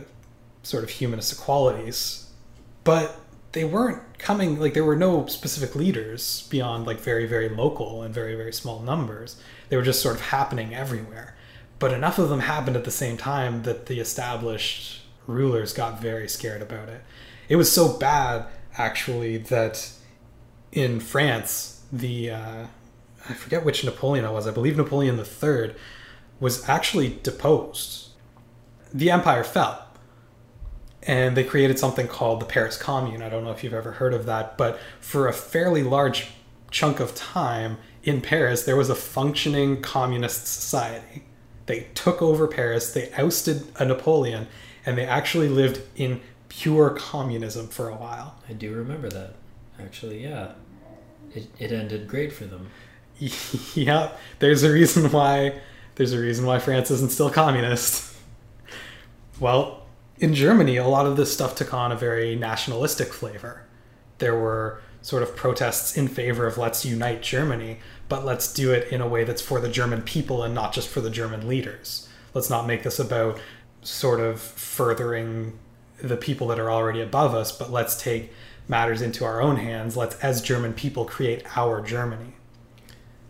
sort of humanist equalities. But they weren't coming like there were no specific leaders beyond like very very local and very very small numbers. They were just sort of happening everywhere. But enough of them happened at the same time that the established rulers got very scared about it. It was so bad actually that in france the uh, i forget which napoleon it was. I believe napoleon iii was actually deposed. The empire fell and they created something called the Paris Commune. I don't know if you've ever heard of that, but for a fairly large chunk of time in Paris, there was a functioning communist society. They took over Paris, they ousted a Napoleon, and they actually lived in pure communism for a while. I do remember that. Actually, yeah. It, it ended great for them. yeah, there's a reason why there's a reason why France isn't still communist. Well, in Germany, a lot of this stuff took on a very nationalistic flavor. There were sort of protests in favor of let's unite Germany, but let's do it in a way that's for the German people and not just for the German leaders. Let's not make this about sort of furthering the people that are already above us, but let's take matters into our own hands. Let's, as German people, create our Germany.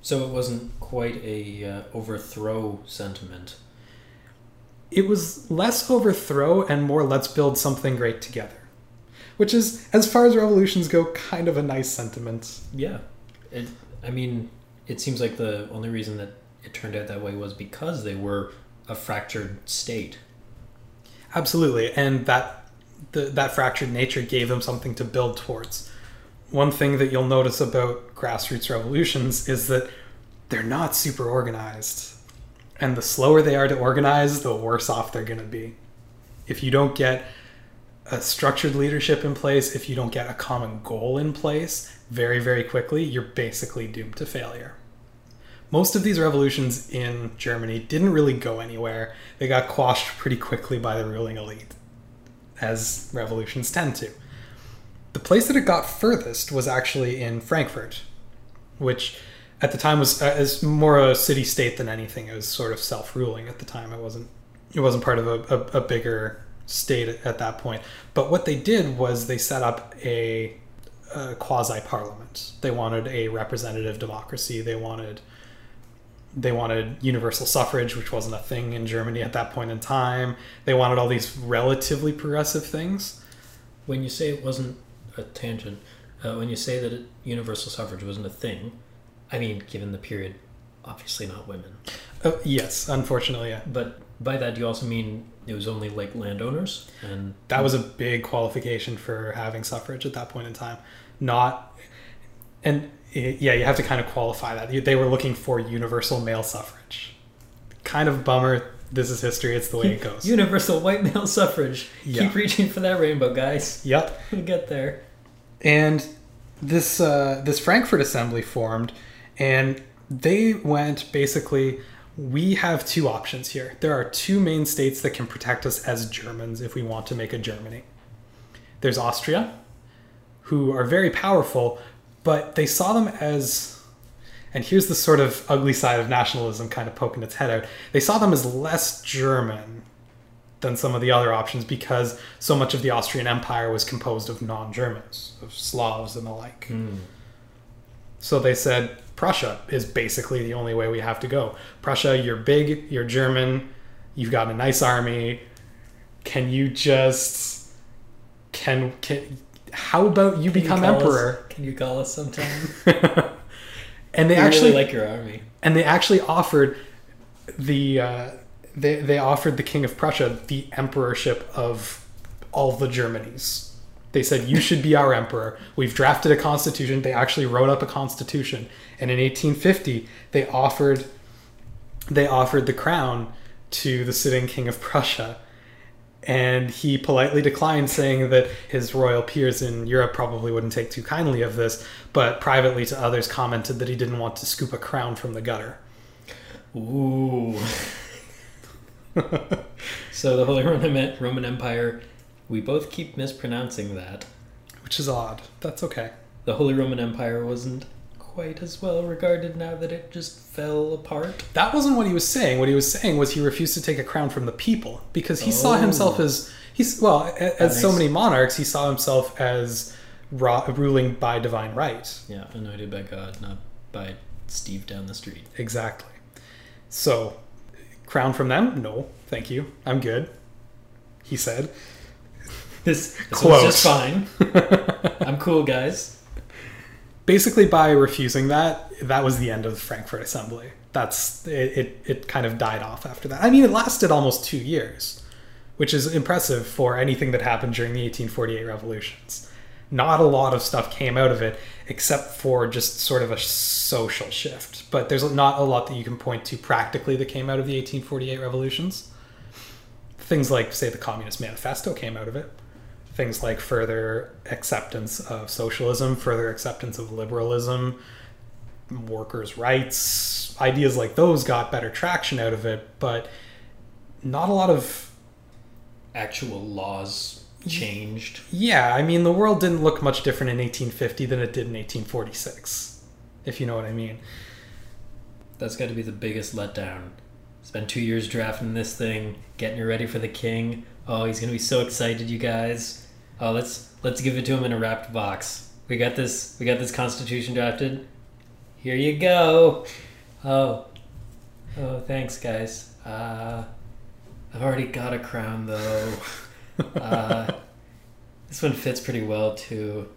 So it wasn't quite a uh, overthrow sentiment it was less overthrow and more let's build something great together. Which is, as far as revolutions go, kind of a nice sentiment. Yeah. It, I mean, it seems like the only reason that it turned out that way was because they were a fractured state. Absolutely. And that the, that fractured nature gave them something to build towards. One thing that you'll notice about grassroots revolutions is that they're not super organized and the slower they are to organize, the worse off they're going to be. If you don't get a structured leadership in place, if you don't get a common goal in place very, very quickly, you're basically doomed to failure. Most of these revolutions in Germany didn't really go anywhere. They got quashed pretty quickly by the ruling elite, as revolutions tend to. The place that it got furthest was actually in Frankfurt, which at the time was uh, as more a city state than anything. It was sort of self ruling at the time. It wasn't it wasn't part of a, a, a bigger state at, at, that point. But what they did was they set up a, a quasi parliament. They wanted a representative democracy. They wanted they wanted universal suffrage, which wasn't a thing in Germany at that point in time. They wanted all these relatively progressive things. When you say it wasn't a tangent, uh, when you say that it, universal suffrage wasn't a thing, I mean, given the period, obviously not women. Uh, yes, unfortunately, yeah. But by that, do you also mean it was only like landowners? And that was a big qualification for having suffrage at that point in time. Not, and yeah, you have to kind of qualify that. They were looking for universal male suffrage. Kind of bummer. This is history. It's the way it goes. Universal white male suffrage. Yeah. Keep reaching for that rainbow, guys. Yep. We'll get there. And this uh, this Frankfurt Assembly formed and they went basically we have two options here. There are two main states that can protect us as Germans if we want to make a Germany. There's Austria, who are very powerful, but they saw them as, and here's the sort of ugly side of nationalism kind of poking its head out. They saw them as less German than some of the other options because so much of the Austrian Empire was composed of non Germans, of Slavs and the like. Mm. So they said, Prussia is basically the only way we have to go. Prussia, you're big, you're German, you've got a nice army. Can you just can can how about you can become you emperor? Us, can you call us sometime? and they we actually really like your army. And they actually offered the uh, they they offered the king of Prussia the emperorship of all the Germanies they said, You should be our emperor. We've drafted a constitution. They actually wrote up a constitution. And in 1850, they offered, they offered the crown to the sitting king of Prussia. And he politely declined, saying that his royal peers in Europe probably wouldn't take too kindly of this, but privately to others commented that he didn't want to scoop a crown from the gutter. Ooh. so the Holy Roman Roman Empire, we both keep mispronouncing that. Which is odd. That's okay. The Holy Roman Empire wasn't quite as well regarded now that it just fell apart. That wasn't what he was saying. What he was saying was he refused to take a crown from the people because he saw Oh. himself as he's well a- as so many monarchs. He saw himself as ra- ruling by divine right. Yeah, anointed by God, not by Steve down the street. Exactly. So, crown from them? No, thank you. I'm good. He said. This, this Quote. was just fine. I'm cool, guys. Basically, by refusing that, that was the end of the Frankfurt Assembly. That's it. It, it kind of died off after that. I mean, it lasted almost two years, which is impressive for anything that happened during the 1848 revolutions. Not a lot of stuff came out of it, except for just sort of a social shift. But there's not a lot that you can point to practically that came out of the 1848 revolutions. Things like, say, the Communist Manifesto came out of it. Things like further acceptance of socialism, further acceptance of liberalism, workers' rights, ideas like those got better traction out of it, but not a lot of Actual laws changed. Yeah, I mean, the world didn't look much different in 1850 than it did in 1846, if you know what I mean. That's got to be the biggest letdown. Spent two years drafting this thing, getting it ready for the king. Oh, he's gonna be so excited, you guys. Oh, let's let's give it to him in a wrapped box. We got this. We got this constitution drafted. Here you go. Oh, oh, thanks, guys. Uh, I've already got a crown though. Uh, this one fits pretty well too.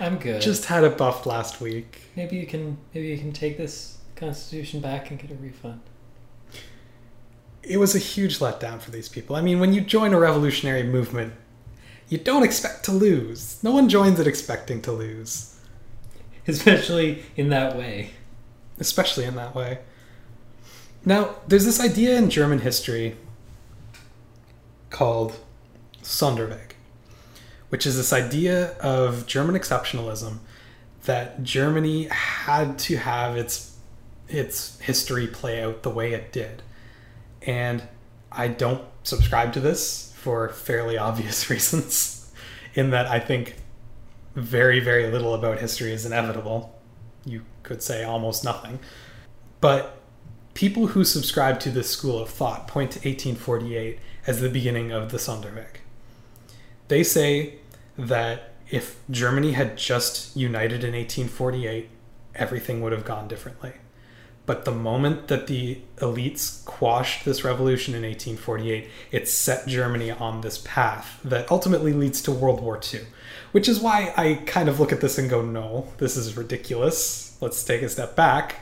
I'm good. Just had it buffed last week. Maybe you can maybe you can take this constitution back and get a refund. It was a huge letdown for these people. I mean, when you join a revolutionary movement, you don't expect to lose. No one joins it expecting to lose, Especially in that way. especially in that way. Now, there's this idea in German history called Sonderweg, which is this idea of German exceptionalism that Germany had to have its its history play out the way it did. And I don't subscribe to this for fairly obvious reasons in that I think very very little about history is inevitable. You could say almost nothing. But people who subscribe to this school of thought point to 1848 as the beginning of the Sonderweg. They say that if Germany had just united in 1848, everything would have gone differently. But the moment that the elites quashed this revolution in 1848, it set Germany on this path that ultimately leads to World War II. Which is why I kind of look at this and go, no, this is ridiculous. Let's take a step back.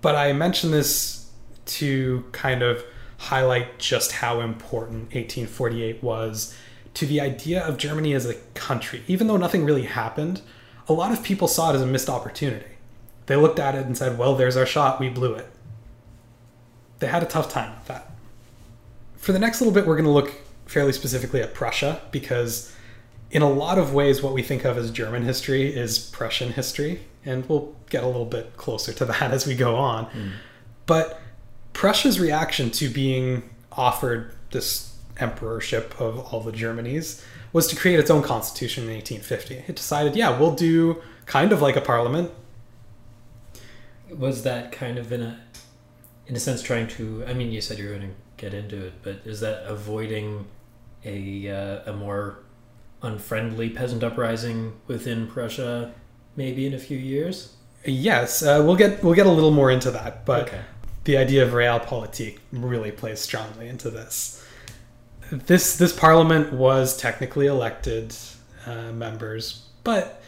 But I mention this to kind of highlight just how important 1848 was to the idea of Germany as a country. Even though nothing really happened, a lot of people saw it as a missed opportunity. They looked at it and said, well, there's our shot, we blew it. They had a tough time with that. For the next little bit, we're going to look fairly specifically at Prussia because, in a lot of ways, what we think of as German history is Prussian history, and we'll get a little bit closer to that as we go on. Hmm. But Prussia's reaction to being offered this emperorship of all the Germanies was to create its own constitution in 1850. It decided, yeah, we'll do kind of like a parliament. Was that kind of in a in a sense trying to I mean you said you were going to get into it, but is that avoiding a uh, a more unfriendly peasant uprising within Prussia maybe in a few years? Yes, uh, we'll get we'll get a little more into that, but okay. the idea of realpolitik really plays strongly into this. This this parliament was technically elected uh, members, but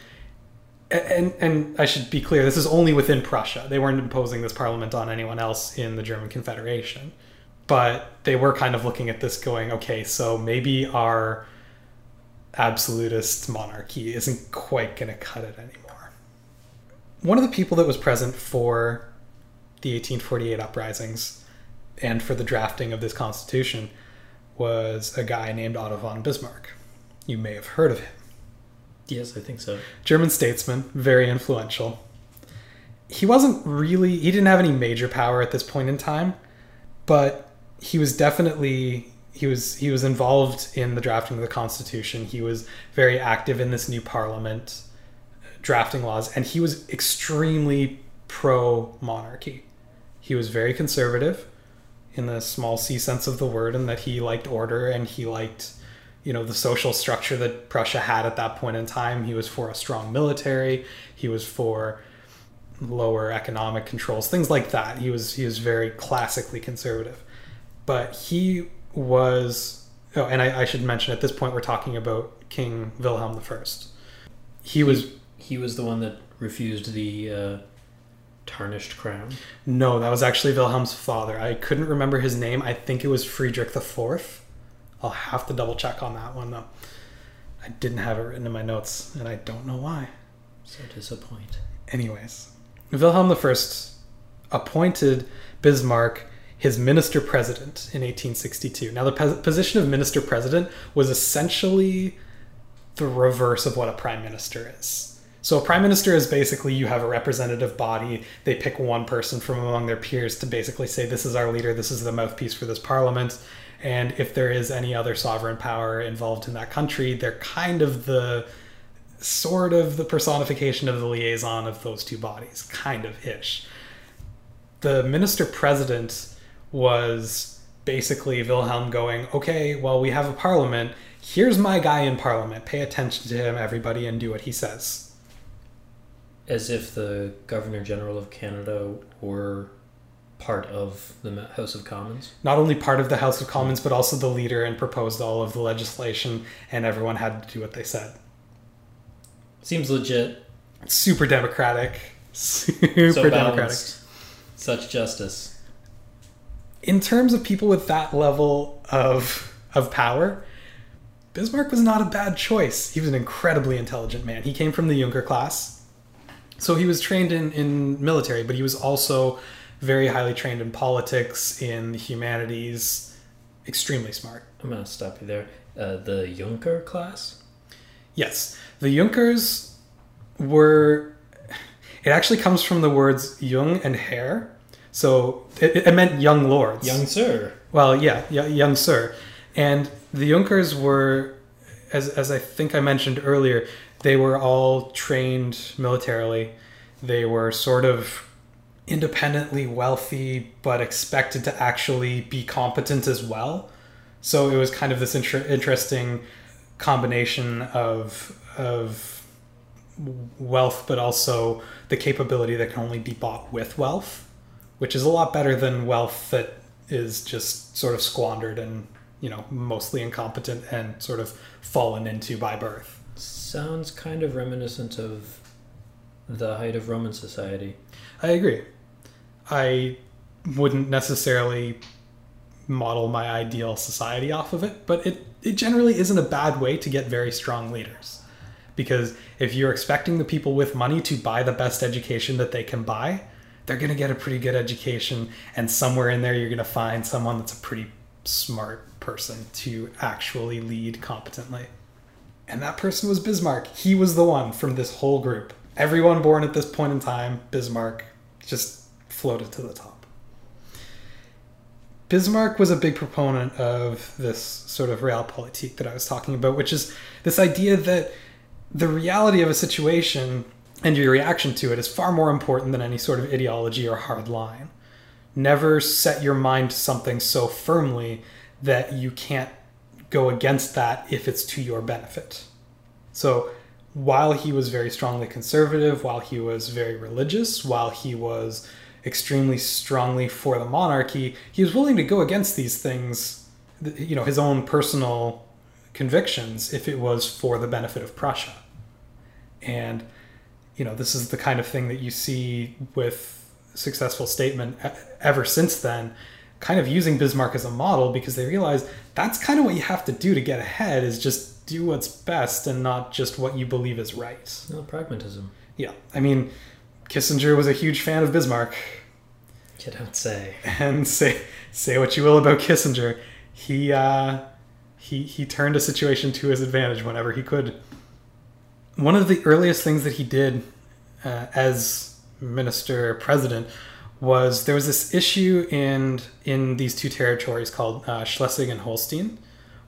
and and I should be clear, this is only within Prussia. They weren't imposing this parliament on anyone else in the German Confederation. But they were kind of looking at this going, okay, so maybe our absolutist monarchy isn't quite going to cut it anymore. One of the people that was present for the 1848 uprisings and for the drafting of this constitution was a guy named Otto von Bismarck. You may have heard of him. Yes, I think so. German statesman, very influential. He wasn't really, he didn't have any major power at this point in time, but he was definitely he was he was involved in the drafting of the constitution he was very active in this new parliament uh, drafting laws and he was extremely pro monarchy he was very conservative in the small c sense of the word and that he liked order and he liked you know the social structure that prussia had at that point in time. He was for a strong military. He was for lower economic controls things like that. He was he was very classically conservative. But he was oh and I, I should mention at this point we're talking about king wilhelm i he was He was the one that refused the uh, tarnished crown. no that was actually wilhelm's father. I couldn't remember his name. I think it was friedrich iv i'll have to double check on that one though i didn't have it written in my notes and i don't know why So disappoint. Anyways, Wilhelm I appointed Bismarck his minister president in 1862. Now, the pos- position of minister president was essentially the reverse of what a prime minister is. So, a prime minister is basically you have a representative body, they pick one person from among their peers to basically say, This is our leader, this is the mouthpiece for this parliament. And if there is any other sovereign power involved in that country, they're kind of the sort of the personification of the liaison of those two bodies, kind of ish. The minister president was basically Wilhelm going, okay, well, we have a parliament. Here's my guy in parliament. Pay attention to him, everybody, and do what he says. As if the Governor General of Canada were part of the House of Commons. Not only part of the House of Commons, but also the leader and proposed all of the legislation, and everyone had to do what they said. Seems legit. Super democratic. Super so democratic. Such justice. in terms of people with that level of of power, Bismarck was not a bad choice. He was an incredibly intelligent man. He came from the Junker class. So he was trained in, in military, but he was also very highly trained in politics, in the humanities, extremely smart. I'm gonna stop you there. Uh, the Junker class. Yes, the Junkers were. It actually comes from the words Jung and Herr. So it, it meant young lords. Young sir. Well, yeah, young sir. And the Junkers were, as, as I think I mentioned earlier, they were all trained militarily. They were sort of independently wealthy, but expected to actually be competent as well. So it was kind of this inter- interesting combination of of wealth, but also the capability that can only be bought with wealth, which is a lot better than wealth that is just sort of squandered and you know mostly incompetent and sort of fallen into by birth. Sounds kind of reminiscent of the height of Roman society. I agree. I wouldn't necessarily model my ideal society off of it, but it, it generally isn't a bad way to get very strong leaders. Because if you're expecting the people with money to buy the best education that they can buy, they're going to get a pretty good education, and somewhere in there, you're going to find someone that's a pretty smart person to actually lead competently. And that person was Bismarck. He was the one from this whole group. Everyone born at this point in time, Bismarck just floated to the top. Bismarck was a big proponent of this sort of realpolitik that I was talking about, which is this idea that the reality of a situation and your reaction to it is far more important than any sort of ideology or hard line. Never set your mind to something so firmly that you can't go against that if it's to your benefit. So, while he was very strongly conservative, while he was very religious, while he was extremely strongly for the monarchy, he was willing to go against these things, you know, his own personal convictions if it was for the benefit of Prussia. And, you know, this is the kind of thing that you see with successful statement ever since then, kind of using Bismarck as a model because they realize that's kind of what you have to do to get ahead is just do what's best and not just what you believe is right. No pragmatism. Yeah, I mean, Kissinger was a huge fan of Bismarck, You don't say. and say say what you will about Kissinger, he uh, he he turned a situation to his advantage whenever he could. One of the earliest things that he did uh, as minister president was there was this issue in in these two territories called uh, Schleswig and Holstein,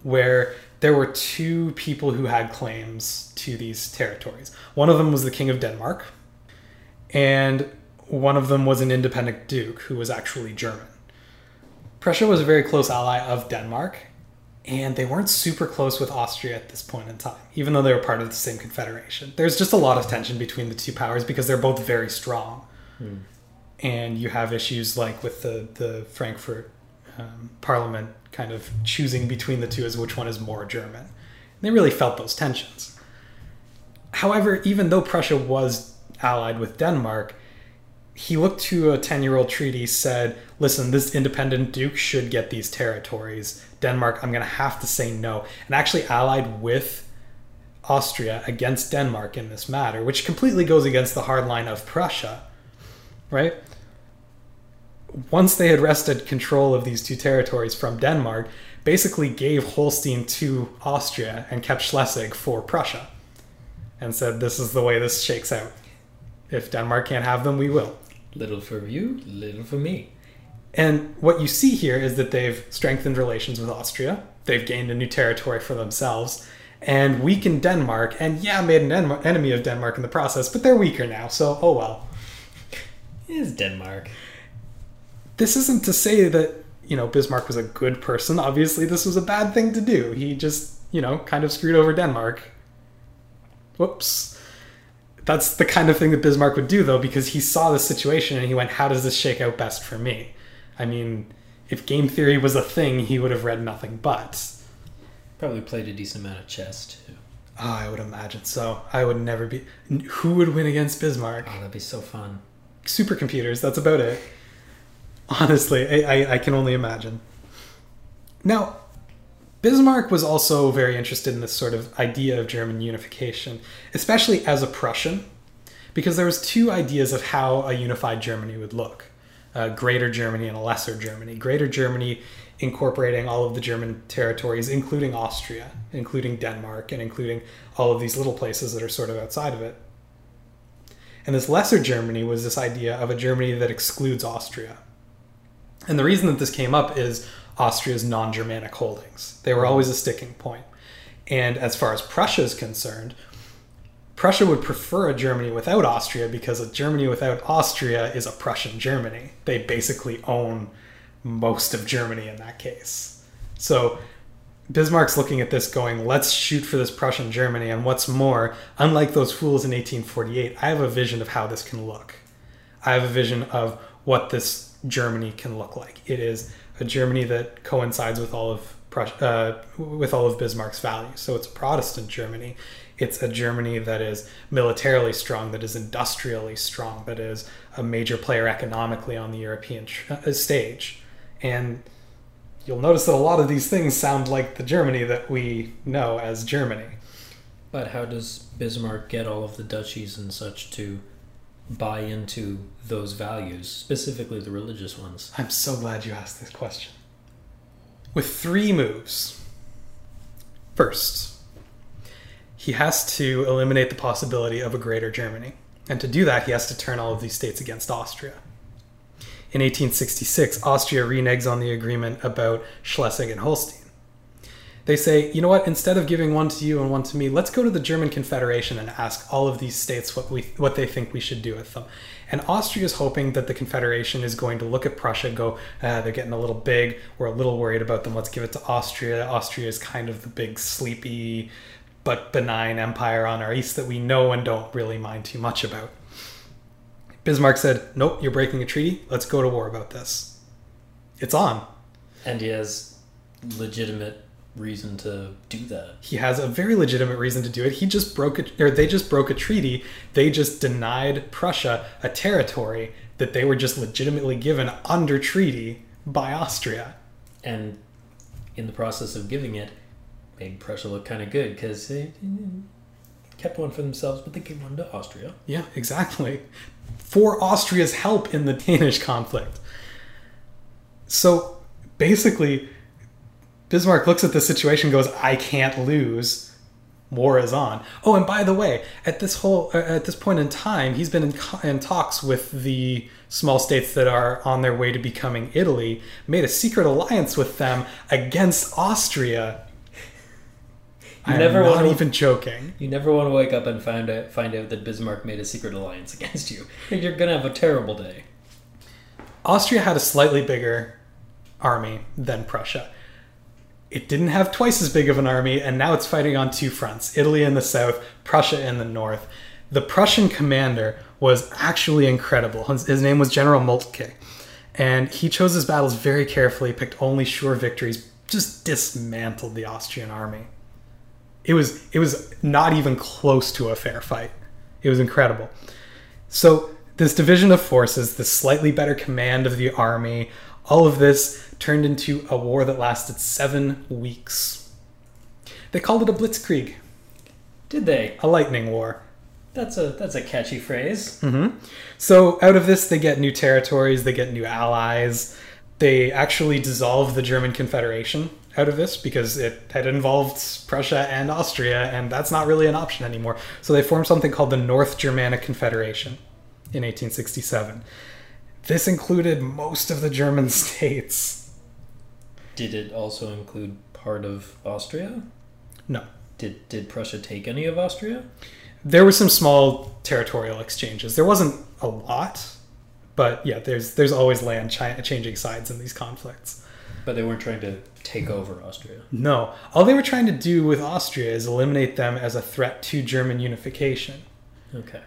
where there were two people who had claims to these territories. One of them was the King of Denmark, and one of them was an independent duke who was actually German. Prussia was a very close ally of Denmark, and they weren't super close with Austria at this point in time, even though they were part of the same confederation. There's just a lot of tension between the two powers because they're both very strong. Hmm. And you have issues like with the, the Frankfurt um, parliament kind of choosing between the two as which one is more German. And they really felt those tensions. However, even though Prussia was allied with Denmark, he looked to a 10 year old treaty, said, Listen, this independent duke should get these territories. Denmark, I'm going to have to say no. And actually allied with Austria against Denmark in this matter, which completely goes against the hard line of Prussia, right? Once they had wrested control of these two territories from Denmark, basically gave Holstein to Austria and kept Schleswig for Prussia and said, This is the way this shakes out. If Denmark can't have them, we will. Little for you, little for me. And what you see here is that they've strengthened relations with Austria. They've gained a new territory for themselves and weakened Denmark. And yeah, made an en- enemy of Denmark in the process, but they're weaker now, so oh well. Is Denmark. This isn't to say that, you know, Bismarck was a good person. Obviously, this was a bad thing to do. He just, you know, kind of screwed over Denmark. Whoops. That's the kind of thing that Bismarck would do, though, because he saw the situation and he went, How does this shake out best for me? I mean, if game theory was a thing, he would have read nothing but. Probably played a decent amount of chess, too. Oh, I would imagine so. I would never be. Who would win against Bismarck? Oh, that'd be so fun. Supercomputers, that's about it. Honestly, I, I, I can only imagine. Now, Bismarck was also very interested in this sort of idea of German unification, especially as a Prussian, because there was two ideas of how a unified Germany would look. A Greater Germany and a Lesser Germany. Greater Germany incorporating all of the German territories, including Austria, including Denmark, and including all of these little places that are sort of outside of it. And this Lesser Germany was this idea of a Germany that excludes Austria. And the reason that this came up is Austria's non Germanic holdings. They were always a sticking point. And as far as Prussia is concerned, Prussia would prefer a Germany without Austria because a Germany without Austria is a Prussian Germany. They basically own most of Germany in that case. So Bismarck's looking at this going, let's shoot for this Prussian Germany. And what's more, unlike those fools in 1848, I have a vision of how this can look. I have a vision of what this Germany can look like. It is a Germany that coincides with all of uh, with all of Bismarck's values. So it's a Protestant Germany. It's a Germany that is militarily strong, that is industrially strong, that is a major player economically on the European tr- uh, stage. And you'll notice that a lot of these things sound like the Germany that we know as Germany. But how does Bismarck get all of the duchies and such to buy into those values, specifically the religious ones? I'm so glad you asked this question. With three moves. First, he has to eliminate the possibility of a greater Germany. And to do that, he has to turn all of these states against Austria. In 1866, Austria reneges on the agreement about Schleswig and Holstein they say, you know what? Instead of giving one to you and one to me, let's go to the German Confederation and ask all of these states what we what they think we should do with them. And Austria is hoping that the Confederation is going to look at Prussia and go, ah, they're getting a little big. We're a little worried about them. Let's give it to Austria. Austria is kind of the big, sleepy, but benign empire on our east that we know and don't really mind too much about. Bismarck said, nope, you're breaking a treaty. Let's go to war about this. It's on. And he has legitimate reason to do that. He has a very legitimate reason to do it. He just broke it, or they just broke a treaty. They just denied Prussia a territory that they were just legitimately given under treaty by Austria. And in the process of giving it, made Prussia look kind of good because they kept one for themselves, but they gave one to Austria. Yeah, exactly. For Austria's help in the Danish conflict. So basically, Bismarck looks at the situation, goes, "I can't lose." War is on. Oh, and by the way, at this whole uh, at this point in time, he's been in, in talks with the small states that are on their way to becoming Italy. Made a secret alliance with them against Austria. You I'm never not wanna- even joking. You never want to wake up and find out find out that Bismarck made a secret alliance against you. You're gonna have a terrible day. Austria had a slightly bigger army than Prussia. It didn't have twice as big of an army, and now it's fighting on two fronts Italy in the south, Prussia in the north. The Prussian commander was actually incredible. His, his name was General Moltke, and he chose his battles very carefully, picked only sure victories, just dismantled the Austrian army. It was it was not even close to a fair fight. It was incredible. So this division of forces, this slightly better command of the army, all of this turned into a war that lasted seven weeks. They called it a blitzkrieg, Did they? a lightning war. That's a that's a catchy phrase. Mm-hmm. So out of this, they get new territories, they get new allies. They actually dissolve the German Confederation out of this because it had involved Prussia and Austria, and that's not really an option anymore. So they formed something called the North Germanic Confederation in 1867. This included most of the German states. Did it also include part of Austria? No. Did did Prussia take any of Austria? There were some small territorial exchanges. There wasn't a lot, but yeah, there's there's always land chi- changing sides in these conflicts. But they weren't trying to take over Austria. No, all they were trying to do with Austria is eliminate them as a threat to German unification. Okay.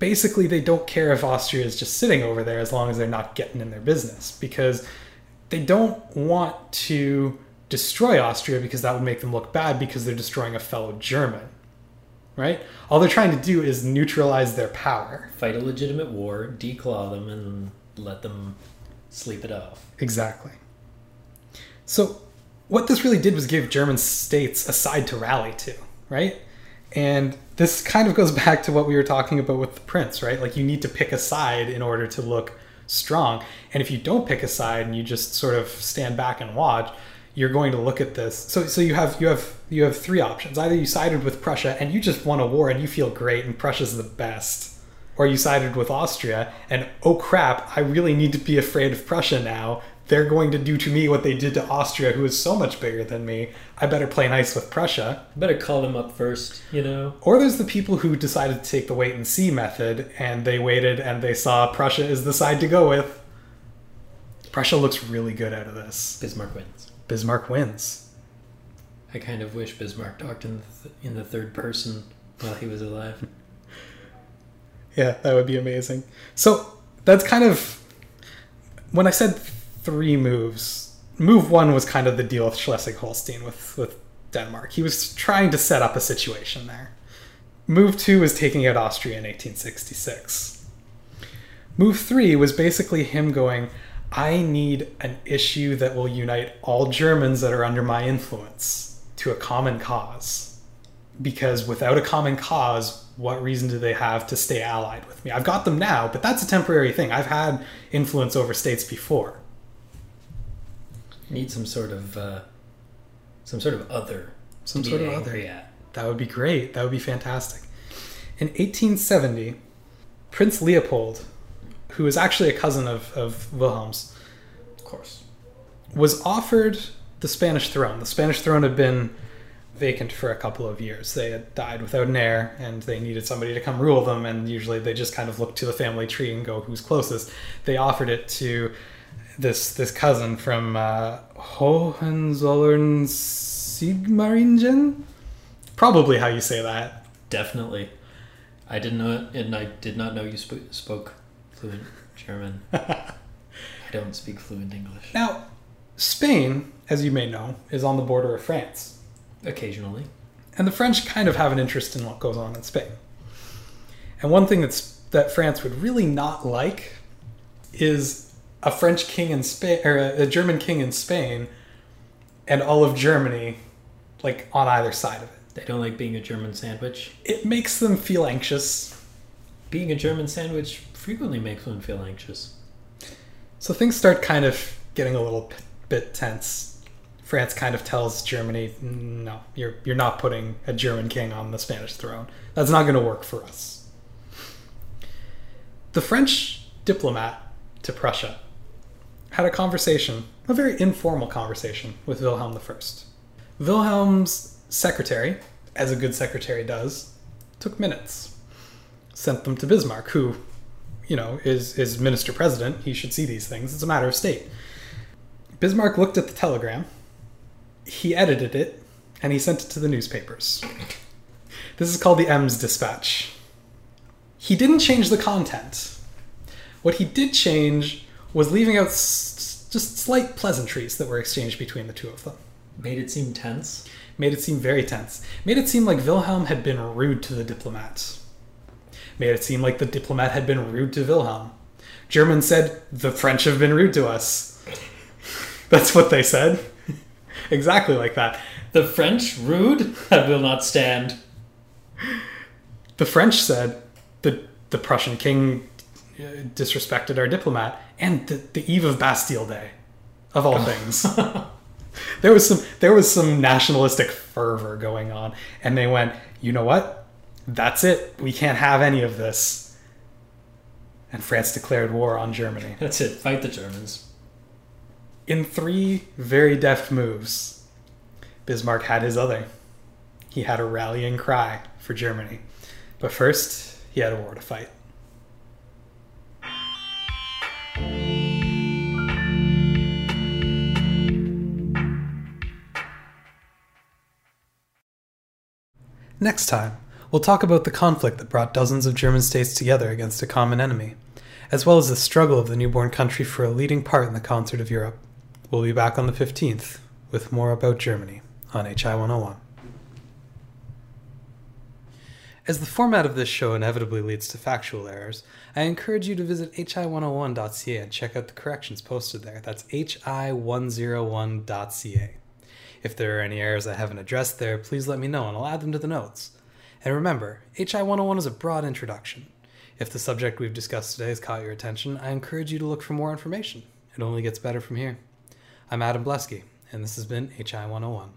Basically, they don't care if Austria is just sitting over there as long as they're not getting in their business because they don't want to destroy Austria because that would make them look bad because they're destroying a fellow German. Right? All they're trying to do is neutralize their power. Fight a legitimate war, declaw them, and let them sleep it off. Exactly. So, what this really did was give German states a side to rally to, right? And this kind of goes back to what we were talking about with the prince, right? Like, you need to pick a side in order to look strong. And if you don't pick a side and you just sort of stand back and watch, you're going to look at this. So, so you have you have you have three options. Either you sided with Prussia and you just won a war and you feel great and Prussia's the best, or you sided with Austria and oh crap, I really need to be afraid of Prussia now. They're going to do to me what they did to Austria, who is so much bigger than me. I better play nice with Prussia. Better call them up first, you know? Or there's the people who decided to take the wait and see method and they waited and they saw Prussia is the side to go with. Prussia looks really good out of this. Bismarck wins. Bismarck wins. I kind of wish Bismarck talked in the, th- in the third person while he was alive. Yeah, that would be amazing. So that's kind of when I said three moves. Move one was kind of the deal with Schleswig-Holstein with with Denmark. He was trying to set up a situation there. Move two was taking out Austria in 1866. Move three was basically him going, I need an issue that will unite all Germans that are under my influence to a common cause. Because without a common cause, what reason do they have to stay allied with me? I've got them now, but that's a temporary thing. I've had influence over states before. Need some sort of uh, some sort of other. Some sort of other. at. That would be great. That would be fantastic. In 1870, Prince Leopold, who is actually a cousin of, of Wilhelm's, Of course. was offered the Spanish throne. The Spanish throne had been vacant for a couple of years. They had died without an heir, and they needed somebody to come rule them. And usually, they just kind of look to the family tree and go, "Who's closest?" They offered it to this this cousin from uh, Hohenzollern Sigmaringen, probably how you say that. Definitely. I didn't know, it, and I did not know you sp- spoke fluent German. I don't speak fluent English. Now, Spain, as you may know, is on the border of France. Occasionally. And the French kind of have an interest in what goes on in Spain. And one thing that's that France would really not like is a French king in Spain or a, a German king in Spain and all of Germany like on either side of it. They don't like being a German sandwich. It makes them feel anxious. Being a German sandwich frequently makes one feel anxious. So things start kind of getting a little bit tense France kind of tells Germany, no, you're, you're not putting a German king on the Spanish throne. That's not going to work for us. The French diplomat to Prussia had a conversation, a very informal conversation, with Wilhelm I. Wilhelm's secretary, as a good secretary does, took minutes, sent them to Bismarck, who, you know, is, is minister president. He should see these things. It's a matter of state. Bismarck looked at the telegram, he edited it, and he sent it to the newspapers. This is called the Ems Dispatch. He didn't change the content. What he did change was leaving out s- just slight pleasantries that were exchanged between the two of them. Made it seem tense. Made it seem very tense. Made it seem like Wilhelm had been rude to the diplomat. Made it seem like the diplomat had been rude to Wilhelm. Germans said, The French have been rude to us. That's what they said. exactly like that. The French rude? I will not stand. The French said, The, the Prussian king disrespected our diplomat, and the, the eve of Bastille Day, of all things. there was some there was some nationalistic fervor going on, and they went, you know what? That's it. We can't have any of this. And France declared war on Germany. That's it. Fight the Germans. In three very deft moves, Bismarck had his other. He had a rallying cry for Germany. But first, he had a war to fight. Next time, we'll talk about the conflict that brought dozens of German states together against a common enemy, as well as the struggle of the newborn country for a leading part in the concert of Europe. We'll be back on the 15th with more about Germany on HI 101. As the format of this show inevitably leads to factual errors, I encourage you to visit hi101.ca and check out the corrections posted there. That's hi101.ca. If there are any errors I haven't addressed there, please let me know and I'll add them to the notes. And remember, HI 101 is a broad introduction. If the subject we've discussed today has caught your attention, I encourage you to look for more information. It only gets better from here. I'm Adam Blesky, and this has been HI 101.